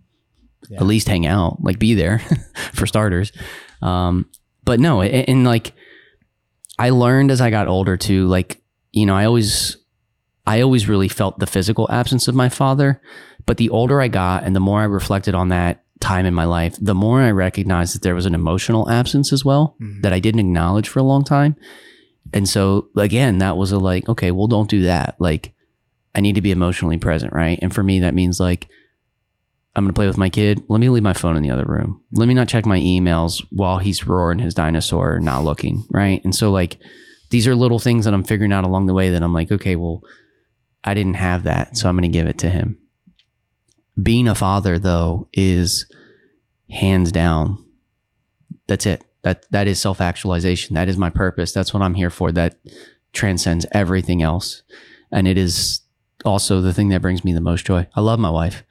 Yeah. at least hang out, like, be there for starters. Um, but no, and, and like, I learned as I got older too, like, you know, I always, I always really felt the physical absence of my father. But the older I got and the more I reflected on that time in my life, the more I recognized that there was an emotional absence as well Mhm. that I didn't acknowledge for a long time. And so again, that was a like, okay, well, don't do that. Like, I need to be emotionally present, right? And for me, that means like, I'm gonna play with my kid. Let me leave my phone in the other room. Let me not check my emails while he's roaring his dinosaur, not looking, right? And so like, these are little things that I'm figuring out along the way that I'm like, okay, well, I didn't have that, so I'm gonna give it to him. Being a father, though, is hands down. That's it. That that is self actualization. That is my purpose. That's what I'm here for. That transcends everything else, and it is also the thing that brings me the most joy. I love my wife.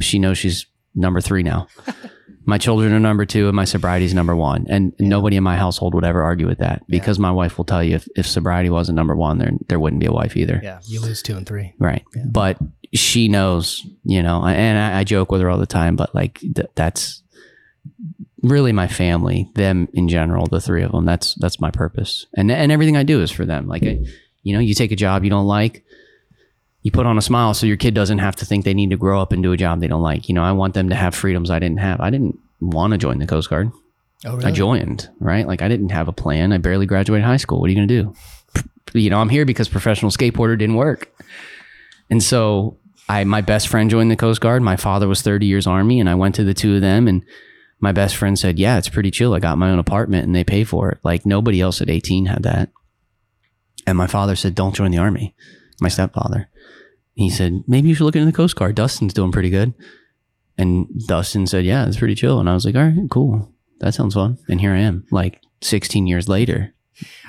She knows she's number three now. my children are number two, and my sobriety is number one. And nobody in my household would ever argue with that because my wife will tell you if, if sobriety wasn't number one, there there wouldn't be a wife either. yeah you lose two and three Right. But she knows, you know, and I, I joke with her all the time, but like th- that's really my family, them in general, the three of them. That's, that's my purpose. And, and everything I do is for them. Like, I, you know, you take a job you don't like, you put on a smile so your kid doesn't have to think they need to grow up and do a job they don't like. You know, I want them to have freedoms I didn't have. I didn't want to join the Coast Guard. oh I joined, right? Like I didn't have a plan. I barely graduated high school. What are you going to do? You know, I'm here because professional skateboarder didn't work. And so I my best friend joined the Coast Guard. My father was 30 years army and I went to the two of them and my best friend said, "Yeah, it's pretty chill. I got my own apartment and they pay for it." Like nobody else at 18 had that. And my father said, "Don't join the army." My stepfather. He said, "Maybe you should look into the Coast Guard. Dustin's doing pretty good." And Dustin said, "Yeah, it's pretty chill." And I was like, "All right, cool. That sounds fun." And here I am, like 16 years later.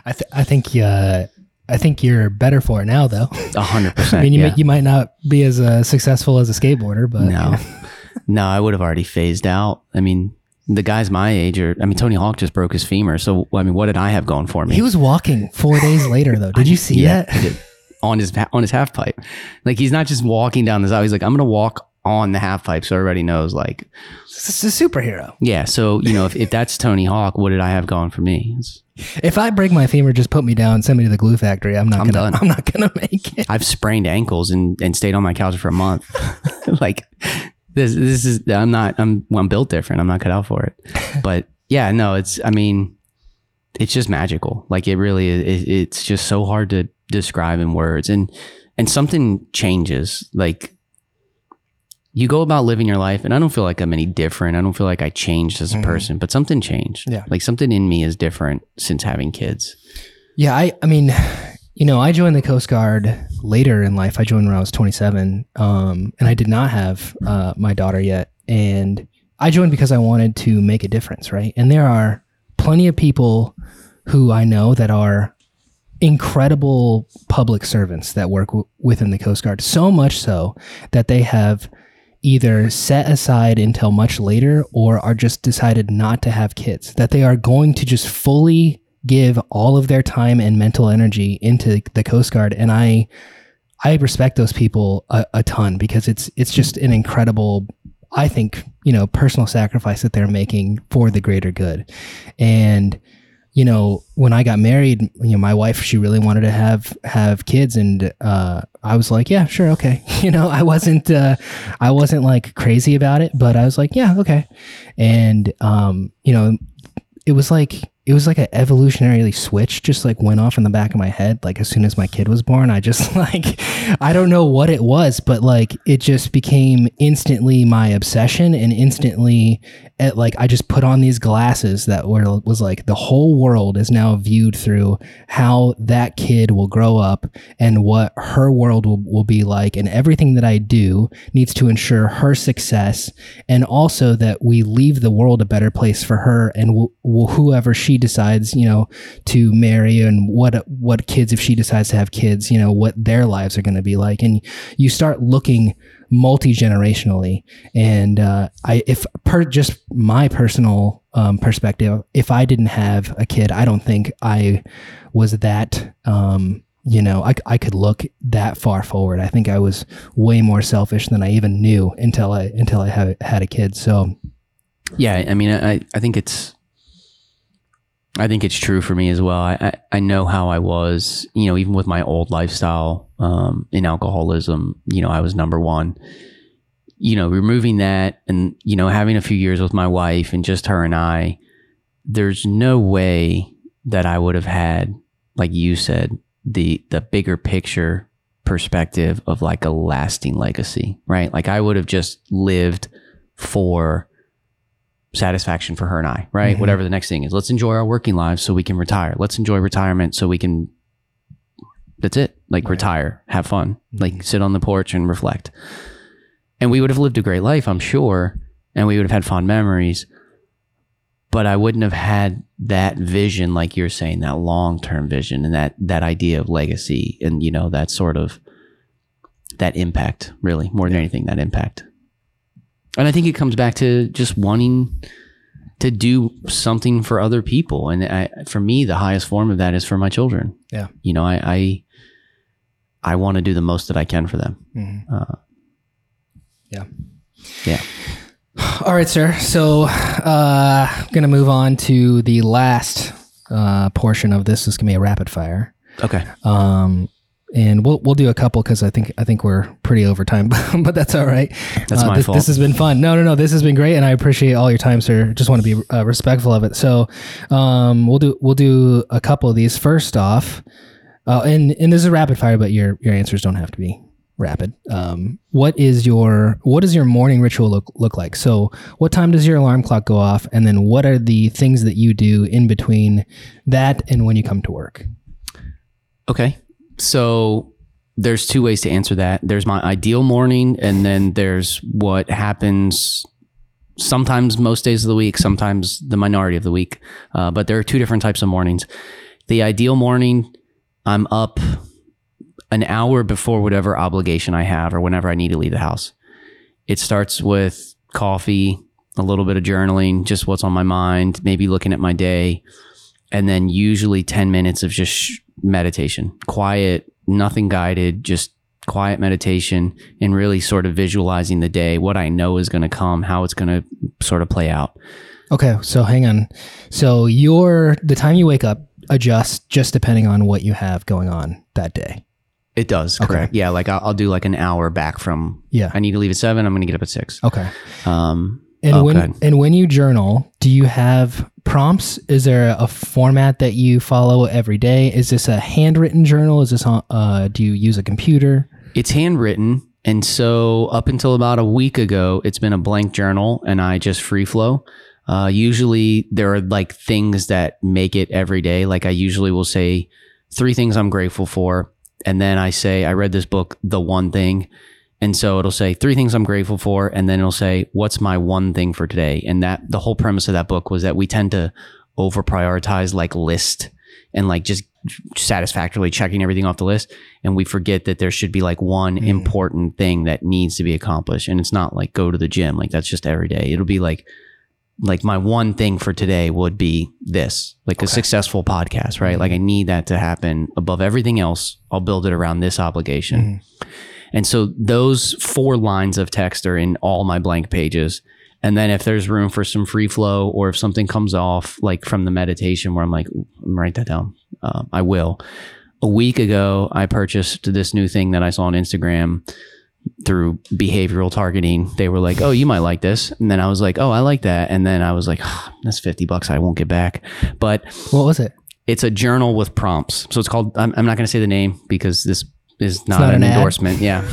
I, th- I think uh, I think you're better for it now, though. A hundred percent. I mean, you, yeah. may, you might not be as uh, successful as a skateboarder, but No, no, I would have already phased out. I mean, the guys my age are. I mean, Tony Hawk just broke his femur. So I mean, what did I have going for me? he was walking four days later, though. Did you see yeah, that? On his on his half pipe. Like he's not just walking down the side. He's like, I'm gonna walk on the half pipe, so everybody knows. Like, It's a superhero. yeah. So you know, if, if that's Tony Hawk, what did I have going for me? It's- If I break my femur, just put me down, send me to the glue factory. I'm not I'm gonna. done. I'm not gonna make it. I've sprained ankles and and stayed on my couch for a month. like this this is I'm not I'm I'm built different. I'm not cut out for it. But yeah, no, it's I mean it's just magical. Like it really is it, it's just so hard to describe in words and and something changes. Like you go about living your life and I don't feel like I'm any different. I don't feel like I changed as a Mhm. person, but something changed. Yeah. Like something in me is different since having kids. Yeah, I. I mean, you know, I joined the Coast Guard later in life. I joined when I was 27, um, and I did not have uh, my daughter yet. And I joined because I wanted to make a difference, right? And there are plenty of people who I know that are incredible public servants that work w- within the Coast Guard. So much so that they have either set aside until much later or are just decided not to have kids. That they are going to just fully give all of their time and mental energy into the Coast Guard. And I I respect those people a, a ton because it's it's just an incredible I think, you know, personal sacrifice that they're making for the greater good. And you know, when I got married, you know, my wife she really wanted to have have kids, and uh, I was like, yeah, sure, okay. You know, I wasn't uh, I wasn't like crazy about it, but I was like, yeah, okay. And um, you know, it was like it was like an evolutionary switch just like went off in the back of my head like as soon as my kid was born. I just like i don't know what it was but like it just became instantly my obsession and instantly it, like i just put on these glasses that were was like the whole world is now viewed through how that kid will grow up and what her world will, will be like. And everything that i do needs to ensure her success and also that we leave the world a better place for her and whoever she decides, you know, to marry and what what kids if she decides to have kids, you know, what their lives are going to be like, and you start looking multi generationally. And uh, I, if per just my personal um, perspective, if I didn't have a kid, I don't think I was that. Um, you know, I, I could look that far forward. I think I was way more selfish than I even knew until I until I had had a kid. So Yeah, I mean, I I think it's I think it's true for me as well. I I, I know how I was, you know, even with my old lifestyle um, in alcoholism. You know, I was number one. You know, removing that and you know having a few years with my wife and just her and I. There's no way that I would have had, like you said, the the bigger picture perspective of like a lasting legacy, right? Like I would have just lived for satisfaction for her and I, right? Mhm. Whatever the next thing is. Let's enjoy our working lives so we can retire. Let's enjoy retirement so we can that's it. Like Right. retire, have fun, Mhm. like sit on the porch and reflect. And we would have lived a great life, I'm sure, and we would have had fond memories. But I wouldn't have had that vision, like you're saying, that long term vision and that that idea of legacy and you know, that sort of that impact, really, more than anything, that impact. And I think it comes back to just wanting to do something for other people. And I, for me, the highest form of that is for my children. Yeah. You know, I, I, I want to do the most that I can for them. Uh, Yeah. Yeah. All right, sir. So, uh, I'm gonna move on to the last uh, portion of this. This is gonna be a rapid fire. Okay. Um, and we'll we'll do a couple because I think I think we're pretty over time, but that's all right. That's Uh, my this, fault. This has been fun. No, no, no. This has been great, and I appreciate all your time, sir. Just want to be uh, respectful of it. So, um, we'll do we'll do a couple of these. First off, uh, and and this is rapid fire, but your your answers don't have to be rapid. Um, what is your what does your morning ritual look look like? So, what time does your alarm clock go off, and then what are the things that you do in between that and when you come to work? Okay. So there's two ways to answer that. There's my ideal morning, and then there's what happens sometimes most days of the week, sometimes the minority of the week. Uh, but there are two different types of mornings. The ideal morning, I'm up an hour before whatever obligation I have or whenever I need to leave the house. It starts with coffee, a little bit of journaling, just what's on my mind, maybe looking at my day, and then usually 10 minutes of just sh- meditation, quiet, nothing guided, just quiet meditation and really sort of visualizing the day, what I know is going to come, how it's going to sort of play out. Okay, so hang on. So your the time you wake up adjusts just depending on what you have going on that day. It does, Okay. correct. Yeah, like I'll, I'll do like an hour back from. Yeah. I need to leave at seven. I'm going to get up at six. Okay. Um, And Oh, when and when you journal, do you have prompts? Is there a format that you follow every day? Is this a handwritten journal? Is this on? Uh, do you use a computer? It's handwritten. And so up until about a week ago, it's been a blank journal and I just free flow. Uh, usually there are like things that make it every day. Like I usually will say three things I'm grateful for. And then I say, I read this book, The One Thing. And so it'll say three things I'm grateful for. And then it'll say, what's my one thing for today? And that the whole premise of that book was that we tend to over prioritize like list and like just satisfactorily checking everything off the list. And we forget that there should be like one Mm. important thing that needs to be accomplished. And it's not like go to the gym. Like that's just every day. It'll be like like my one thing for today would be this like a successful podcast right? Like i need that to happen above everything else. I'll build it around this obligation and so those four lines of text are in all my blank pages. And then if there's room for some free flow or if something comes off like from the meditation where i'm like I'm write that down. Um, i will. A week ago i purchased this new thing that i saw on instagram through behavioral targeting. They were like oh you might like this. And then i was like oh i like that. And then i was like "Ah, that's 50 bucks. I won't get back. But What was it? it's a journal with prompts. So it's called i'm, I'm not going to say the name because this is not, not an, an endorsement yeah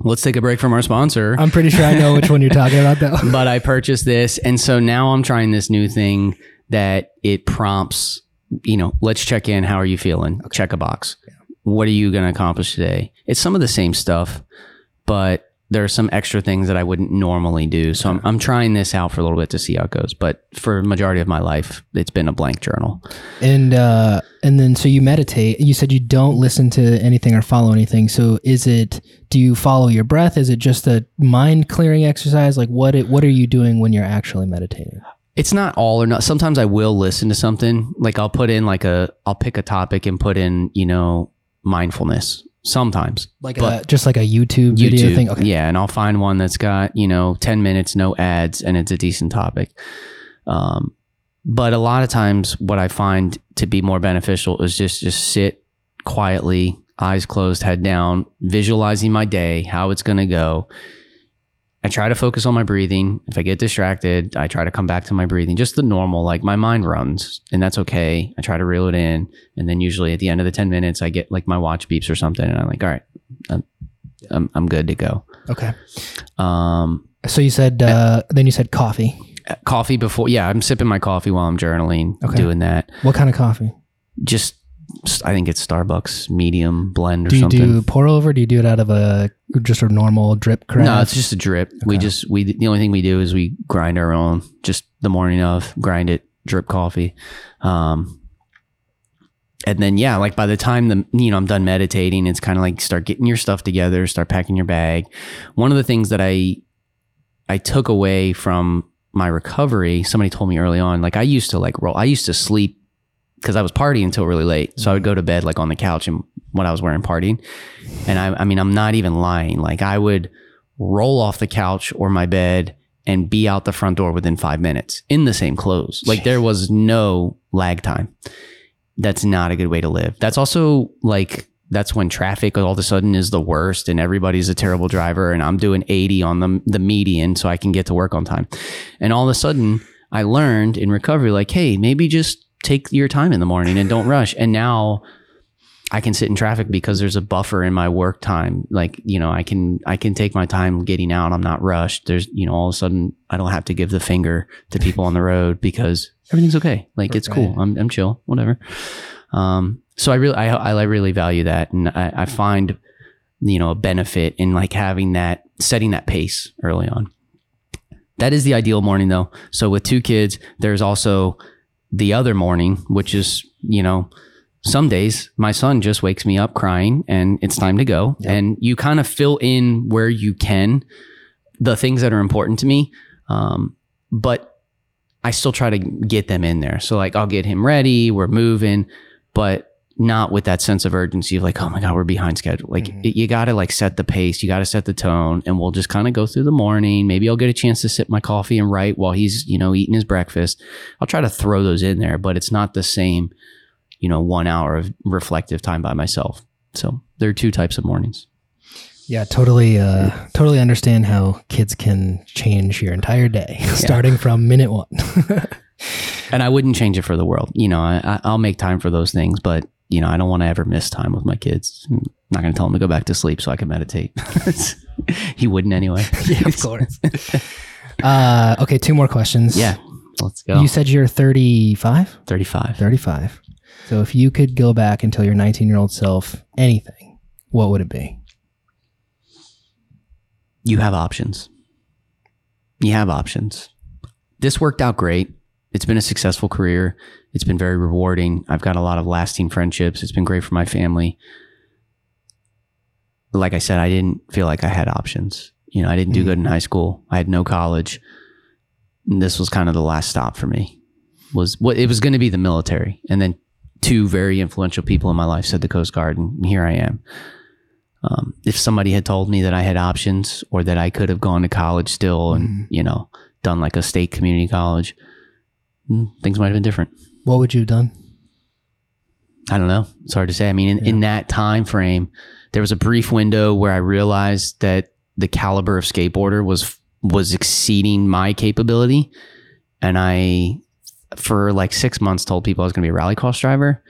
let's take a break from our sponsor I'm pretty sure I know which one you're talking about though. but I purchased this. And so now I'm trying this new thing that it prompts, you know, let's check in. How are you feeling? Check a box. What are you going to accomplish today? It's some of the same stuff, but there are some extra things that I wouldn't normally do. So I'm, I'm trying this out for a little bit to see how it goes. But for majority of my life, it's been a blank journal. And uh, and then so you meditate. You said you don't listen to anything or follow anything. So is it? Do you follow your breath? Is it just a mind clearing exercise? Like what? It, what are you doing when you're actually meditating? It's not all or not. Sometimes I will listen to something. Like I'll put in like a, I'll pick a topic and put in, you know, mindfulness sometimes. Like But- a, just like a YouTube, video thing. Okay. Yeah, and I'll find one that's got you know ten minutes, no ads, and it's a decent topic. Um, but a lot of times, what I find to be more beneficial is just just sit quietly, eyes closed, head down, visualizing my day, how it's going to go. I try to focus on my breathing. If I get distracted, I try to come back to my breathing, just the normal, like my mind runs, and that's okay. I try to reel it in. And then usually at the end of the 10 minutes, I get like my watch beeps or something, and I'm like, all right, I'm, I'm, I'm good to go. Okay. Um, So you said uh, then you said coffee. coffee before, yeah, I'm sipping my coffee while I'm journaling, Okay. doing that. What kind of coffee? Just, I think it's Starbucks medium blend or something. Do you something. do pour over? Do you do it out of a just a normal drip craft? No, it's just a drip. We just we the only thing we do is we grind our own. Just the morning of grind it, drip coffee, um, and then yeah, like by the time the you know I'm done meditating, it's kind of like start getting your stuff together, start packing your bag. One of the things that I I took away from my recovery, somebody told me early on, like I used to like roll, I used to sleep because I was partying until really late. So I would go to bed like on the couch and what I was wearing partying. And I, I mean, I'm not even lying. Like I would roll off the couch or my bed and be out the front door within five minutes in the same clothes. Like there was no lag time. That's not a good way to live. That's also like, that's when traffic all of a sudden is the worst and everybody's a terrible driver and I'm doing 80 on the, the median so I can get to work on time. And all of a sudden I learned in recovery, like, hey, maybe just take your time in the morning and don't rush. And now I can sit in traffic because there's a buffer in my work time. Like, you know, I can I can take my time getting out. I'm not rushed. There's, you know, all of a sudden I don't have to give the finger to people on the road because everything's okay. Like it's cool. I'm I'm chill, whatever. Um so I really I I really value that and I, I find you know a benefit in like having that setting that pace early on. That is the ideal morning though. So with two kids, there's also the other morning, which is, you know, some days my son just wakes me up crying and it's time to go. Yep. And you kind of fill in where you can the things that are important to me. Um, but I still try to get them in there. So like I'll get him ready, we're moving, but not with that sense of urgency of like, oh my God, we're behind schedule. Like Mhm. it- you got to like set the pace, you got to set the tone, and we'll just kind of go through the morning. Maybe I'll get a chance to sip my coffee and write while he's, you know, eating his breakfast. I'll try to throw those in there, but it's not the same, you know, one hour of reflective time by myself. So there are two types of mornings. Yeah, totally. Uh, totally understand how kids can change your entire day, starting from minute one. And I wouldn't change it for the world. You know, I- I'll make time for those things, but you know, I don't want to ever miss time with my kids. I'm not going to tell them to go back to sleep so I can meditate. he wouldn't anyway. yeah, of course. uh, okay, two more questions. yeah, let's go. You said you're 35? 35. 35. So if you could go back and tell your 19 year old self anything, what would it be? You have options. You have options. This worked out great. It's been a successful career. It's been very rewarding. I've got a lot of lasting friendships. It's been great for my family. Like I said, I didn't feel like I had options. You know, I didn't do good in high school. I had no college. And this was kind of the last stop for me. Was what it was going to be the military, and then two very influential people in my life said the Coast Guard, and here I am. Um, if somebody had told me that I had options or that I could have gone to college still and Mhm. you know done like a state community college, mm, Hmm, things might have been different. What would you have done? I don't know. It's hard to say. I mean, in, in that time frame, there was a brief window where I realized that the caliber of skateboarder was was exceeding my capability, and I, for like six months, told people I was going to be a rally cross driver,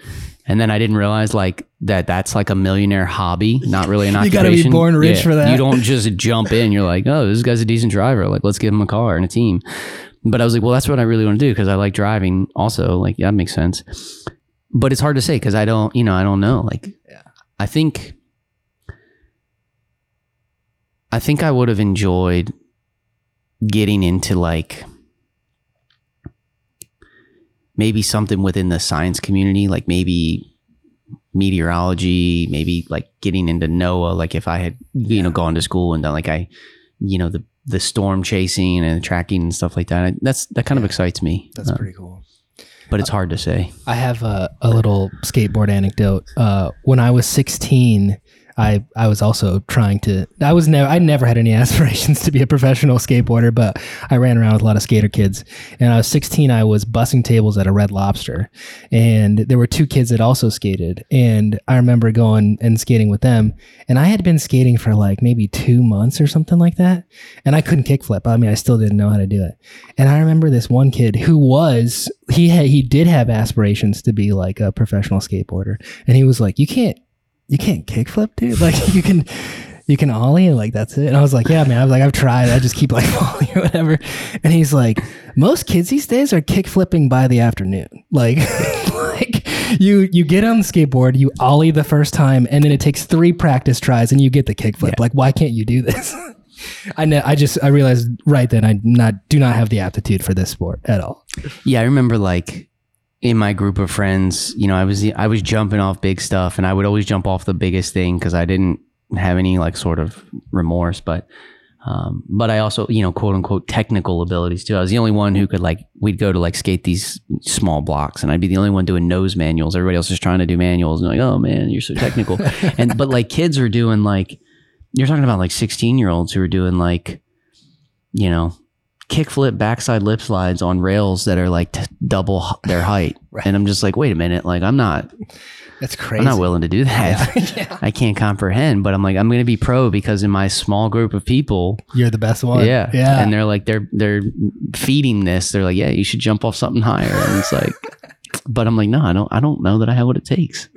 and then I didn't realize like that that's like a millionaire hobby, not really an You occupation. You gotta be born rich for that. You don't just jump in. You're like, oh, this guy's a decent driver. Like, let's give him a car and a team. But I was like, well, that's what I really want to do because I like driving. Also, like, yeah, that makes sense but it's hard to say because I don't, you know, I don't know. Like, Yeah. I think, I think I would have enjoyed getting into like maybe something within the science community, like maybe meteorology, maybe like getting into NOAA. Like if I had, you know, gone to school and done like I, you know, the the storm chasing and tracking and stuff like that. That's that kind of excites me. That's Uh, pretty cool. but it's hard to say. I have a, a little skateboard anecdote. Uh, when I was 16, I, I was also trying to. I was never. I never had any aspirations to be a professional skateboarder, but I ran around with a lot of skater kids. And I was 16. I was bussing tables at a Red Lobster, and there were two kids that also skated. And I remember going and skating with them. And I had been skating for like maybe two months or something like that, and I couldn't kickflip. I mean, I still didn't know how to do it. And I remember this one kid who was he had he did have aspirations to be like a professional skateboarder, and he was like, "You can't, you can't kickflip, dude. Like you can." You can ollie and like that's it. And I was like, yeah, man. I was like, I've tried. I just keep like falling or whatever. And he's like, most kids these days are kickflipping by the afternoon. Like, like you you get on the skateboard, you ollie the first time, and then it takes three practice tries, and you get the kick flip. Like, why can't you do this? I know. I just I realized right then I not do not have the aptitude for this sport at all. Yeah, I remember like in my group of friends, you know, I was I was jumping off big stuff, and I would always jump off the biggest thing because I didn't have any like sort of remorse, but. Um, but I also, you know, quote unquote technical abilities too. I was the only one who could like, we'd go to like skate these small blocks and I'd be the only one doing nose manuals. Everybody else is trying to do manuals and like, oh man, you're so technical. and, but like kids are doing like, you're talking about like 16 year olds who are doing like, you know, kickflip backside lip slides on rails that are like t- double h- their height. Right. And I'm just like, wait a minute, like I'm not, That's crazy. I'm not willing to do that. yeah. I can't comprehend, but I'm like, I'm going to be pro because in my small group of people, You're the best one. yeah, Yeah. and they're like, they're they're feeding this. They're like, yeah, you should jump off something higher, and it's like, but I'm like, no, I don't, I don't know that I have what it takes.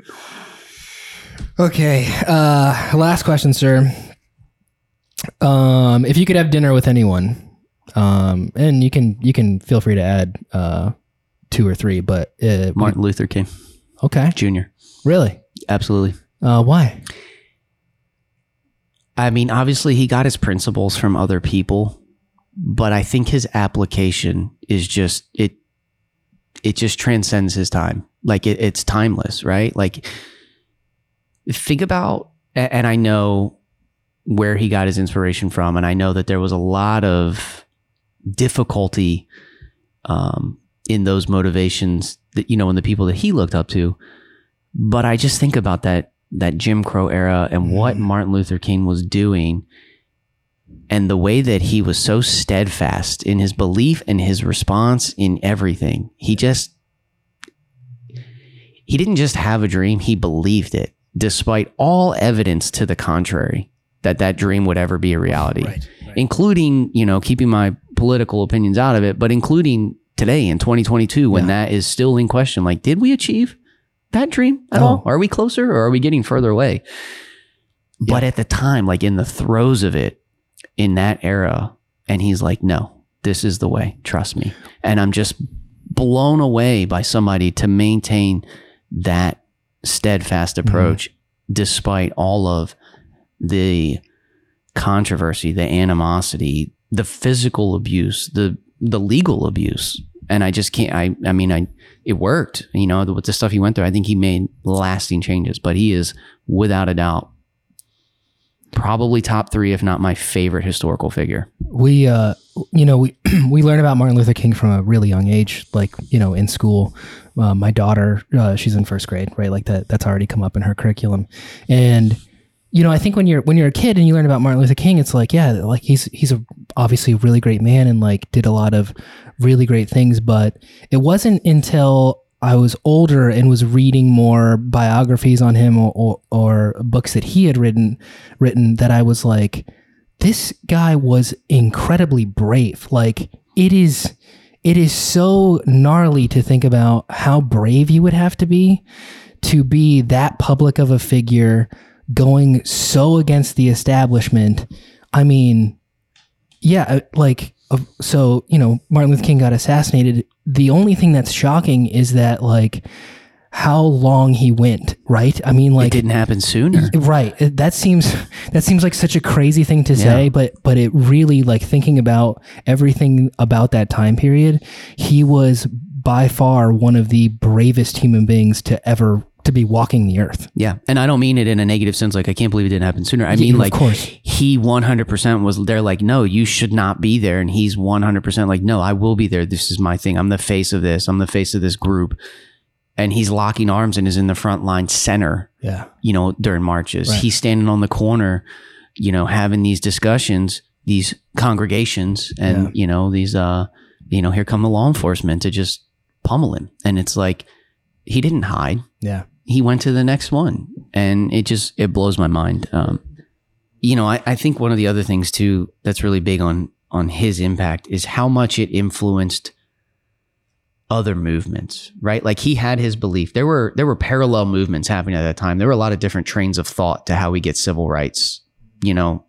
okay. Uh, last question, sir. Um, if you could have dinner with anyone, um, and you can you can feel free to add uh two or three, but uh, Martin Luther King Okay. Jr. Really? Absolutely. Uh, why? I mean, obviously, he got his principles from other people, but I think his application is just it. It just transcends his time. Like it, it's timeless, right? Like think about, and I know where he got his inspiration from, and I know that there was a lot of difficulty um, in those motivations that you know in the people that he looked up to. But I just think about that that Jim Crow era and what Mhm. Martin Luther King was doing and the way that he was so steadfast in his belief and his response in everything. He just he didn't just have a dream, he believed it despite all evidence to the contrary that that dream would ever be a reality Right. right. including you know keeping my political opinions out of it but including today in 2022 when Yeah. that is still in question. Like did we achieve that dream at No. all? Are we closer or are we getting further away? But at the time like in the throes of it in that era and he's like no this is the way. Trust me. And i'm just blown away by somebody to maintain that steadfast mm-hmm. approach despite all of the controversy, the animosity, the physical abuse, the the legal abuse. And I just can't I I mean I it worked, you know, with the stuff he went through. I think he made lasting changes, but he is without a doubt probably top 3 if not my favorite historical figure. we uh you know we we learn about martin luther king from a really young age like you know in school uh, my daughter uh, she's in first grade right like that that's already come up in her curriculum and you know i think when you're when you're a kid and you learn about martin luther king it's like yeah like he's he's a obviously a really great man and like did a lot of really great things but it wasn't until I was older and was reading more biographies on him or, or, or books that he had written written that I was like, this guy was incredibly brave. Like it is it is so gnarly to think about how brave you would have to be to be that public of a figure going so against the establishment. I mean, yeah, uh, like uh, so, you know, Martin Luther King got assassinated. The only thing that's shocking is that like how long he went, right? I mean, like it didn't happen sooner. Right. That seems that seems like such a crazy thing to say, Yeah. but but it really like thinking about everything about that time period, he was by far one of the bravest human beings to ever to be walking the earth. Yeah. And I don't mean it in a negative sense like I can't believe it didn't happen sooner. I Yeah, mean of like course. he 100% was there like no, you should not be there and he's 100% like no, I will be there. This is my thing. I'm the face of this. I'm the face of this group. And he's locking arms and is in the front line center, Yeah. you know, during marches. Right. He's standing on the corner, you know, having these discussions, these congregations and Yeah. you know, these uh you know, here come the law enforcement to just pummel him. And it's like he didn't hide Yeah. He went to the next one and it just it blows my mind. Um you know I, I think one of the other things too that's really big on on his impact is how much it influenced other movements right? Like he had his belief. There were there were parallel movements happening at that time. There were a lot of different trains of thought to how we get civil rights you know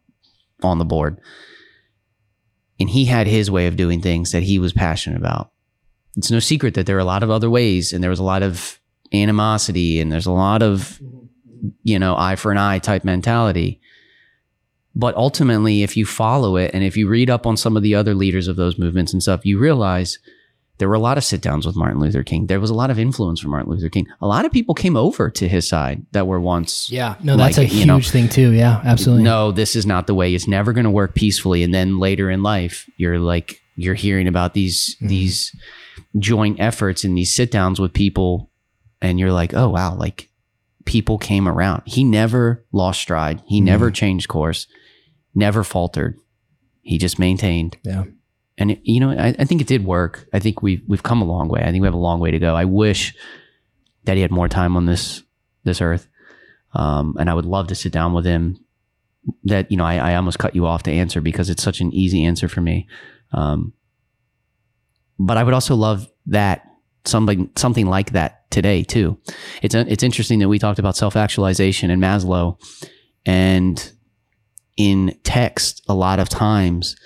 on the board. And he had his way of doing things that he was passionate about. It's no secret that there are a lot of other ways and there was a lot of animosity and there's a lot of you know eye for an eye type mentality but ultimately if you follow it and if you read up on some of the other leaders of those movements and stuff you realize there were a lot of sit downs with Martin Luther King there was a lot of influence from Martin Luther King a lot of people came over to his side that were once Yeah. No, that's Like, a huge know, thing too. Yeah, absolutely. no this is not the way it's never going to work peacefully and then later in life you're like you're hearing about these Mhm. these joint efforts and these sit downs with people and you're like oh wow like people came around. He never lost stride. He Mhm. never changed course. Never faltered. He just maintained. Yeah. and it, you know I, I think it did work. I think we've we've come a long way. I think we have a long way to go. I wish that he had more time on this this earth. Um, and i would love to sit down with him. That you know I, I almost cut you off to answer because it's such an easy answer for me. Um, but i would also love that something something like that today too it's it's interesting that we talked about self-actualization and maslow and in text a lot of times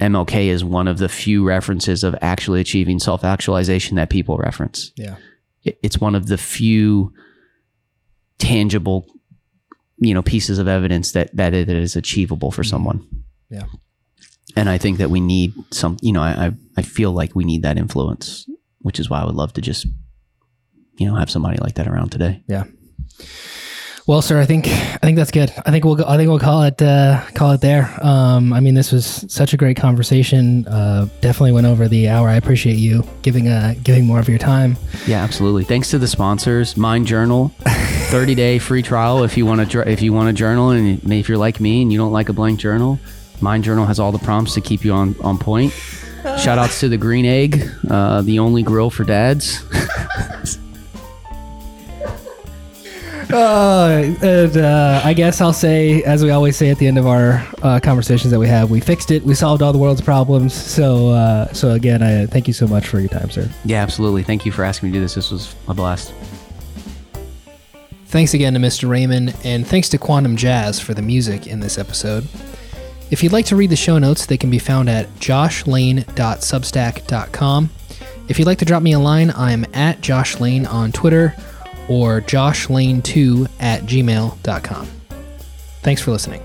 MLK is one of the few references of actually achieving self actualization that people reference. Yeah. It- It's one of the few tangible, you know, pieces of evidence that that it is achievable for mm-hmm. someone. Yeah. And I think that we need some, you know, I- I feel like we need that influence, which is why I would love to just you know have somebody like that around today. Yeah. Well, sir, I think I think that's good. I think we'll go, I think we'll call it uh, call it there. Um, I mean, this was such a great conversation. Uh, definitely went over the hour. I appreciate you giving uh, giving more of your time. Yeah, absolutely. Thanks to the sponsors, Mind Journal, thirty day free trial if you want to if you want to journal and if you're like me and you don't like a blank journal, Mind Journal has all the prompts to keep you on on point. Shout outs to the Green Egg, uh, the only grill for dads. Uh, and uh, I guess I'll say, as we always say at the end of our uh, conversations that we have, we fixed it. We solved all the world's problems. So, uh, so again, I thank you so much for your time, sir. yeah, absolutely. Thank you for asking me to do this. This was a blast. Thanks again to Mr. Raymond, and thanks to Quantum Jazz for the music in this episode. If you'd like to read the show notes, they can be found at joshlane.substack.com. If you'd like to drop me a line, I'm at joshlane on Twitter or joshlane2 at gmail.com. Thanks for listening.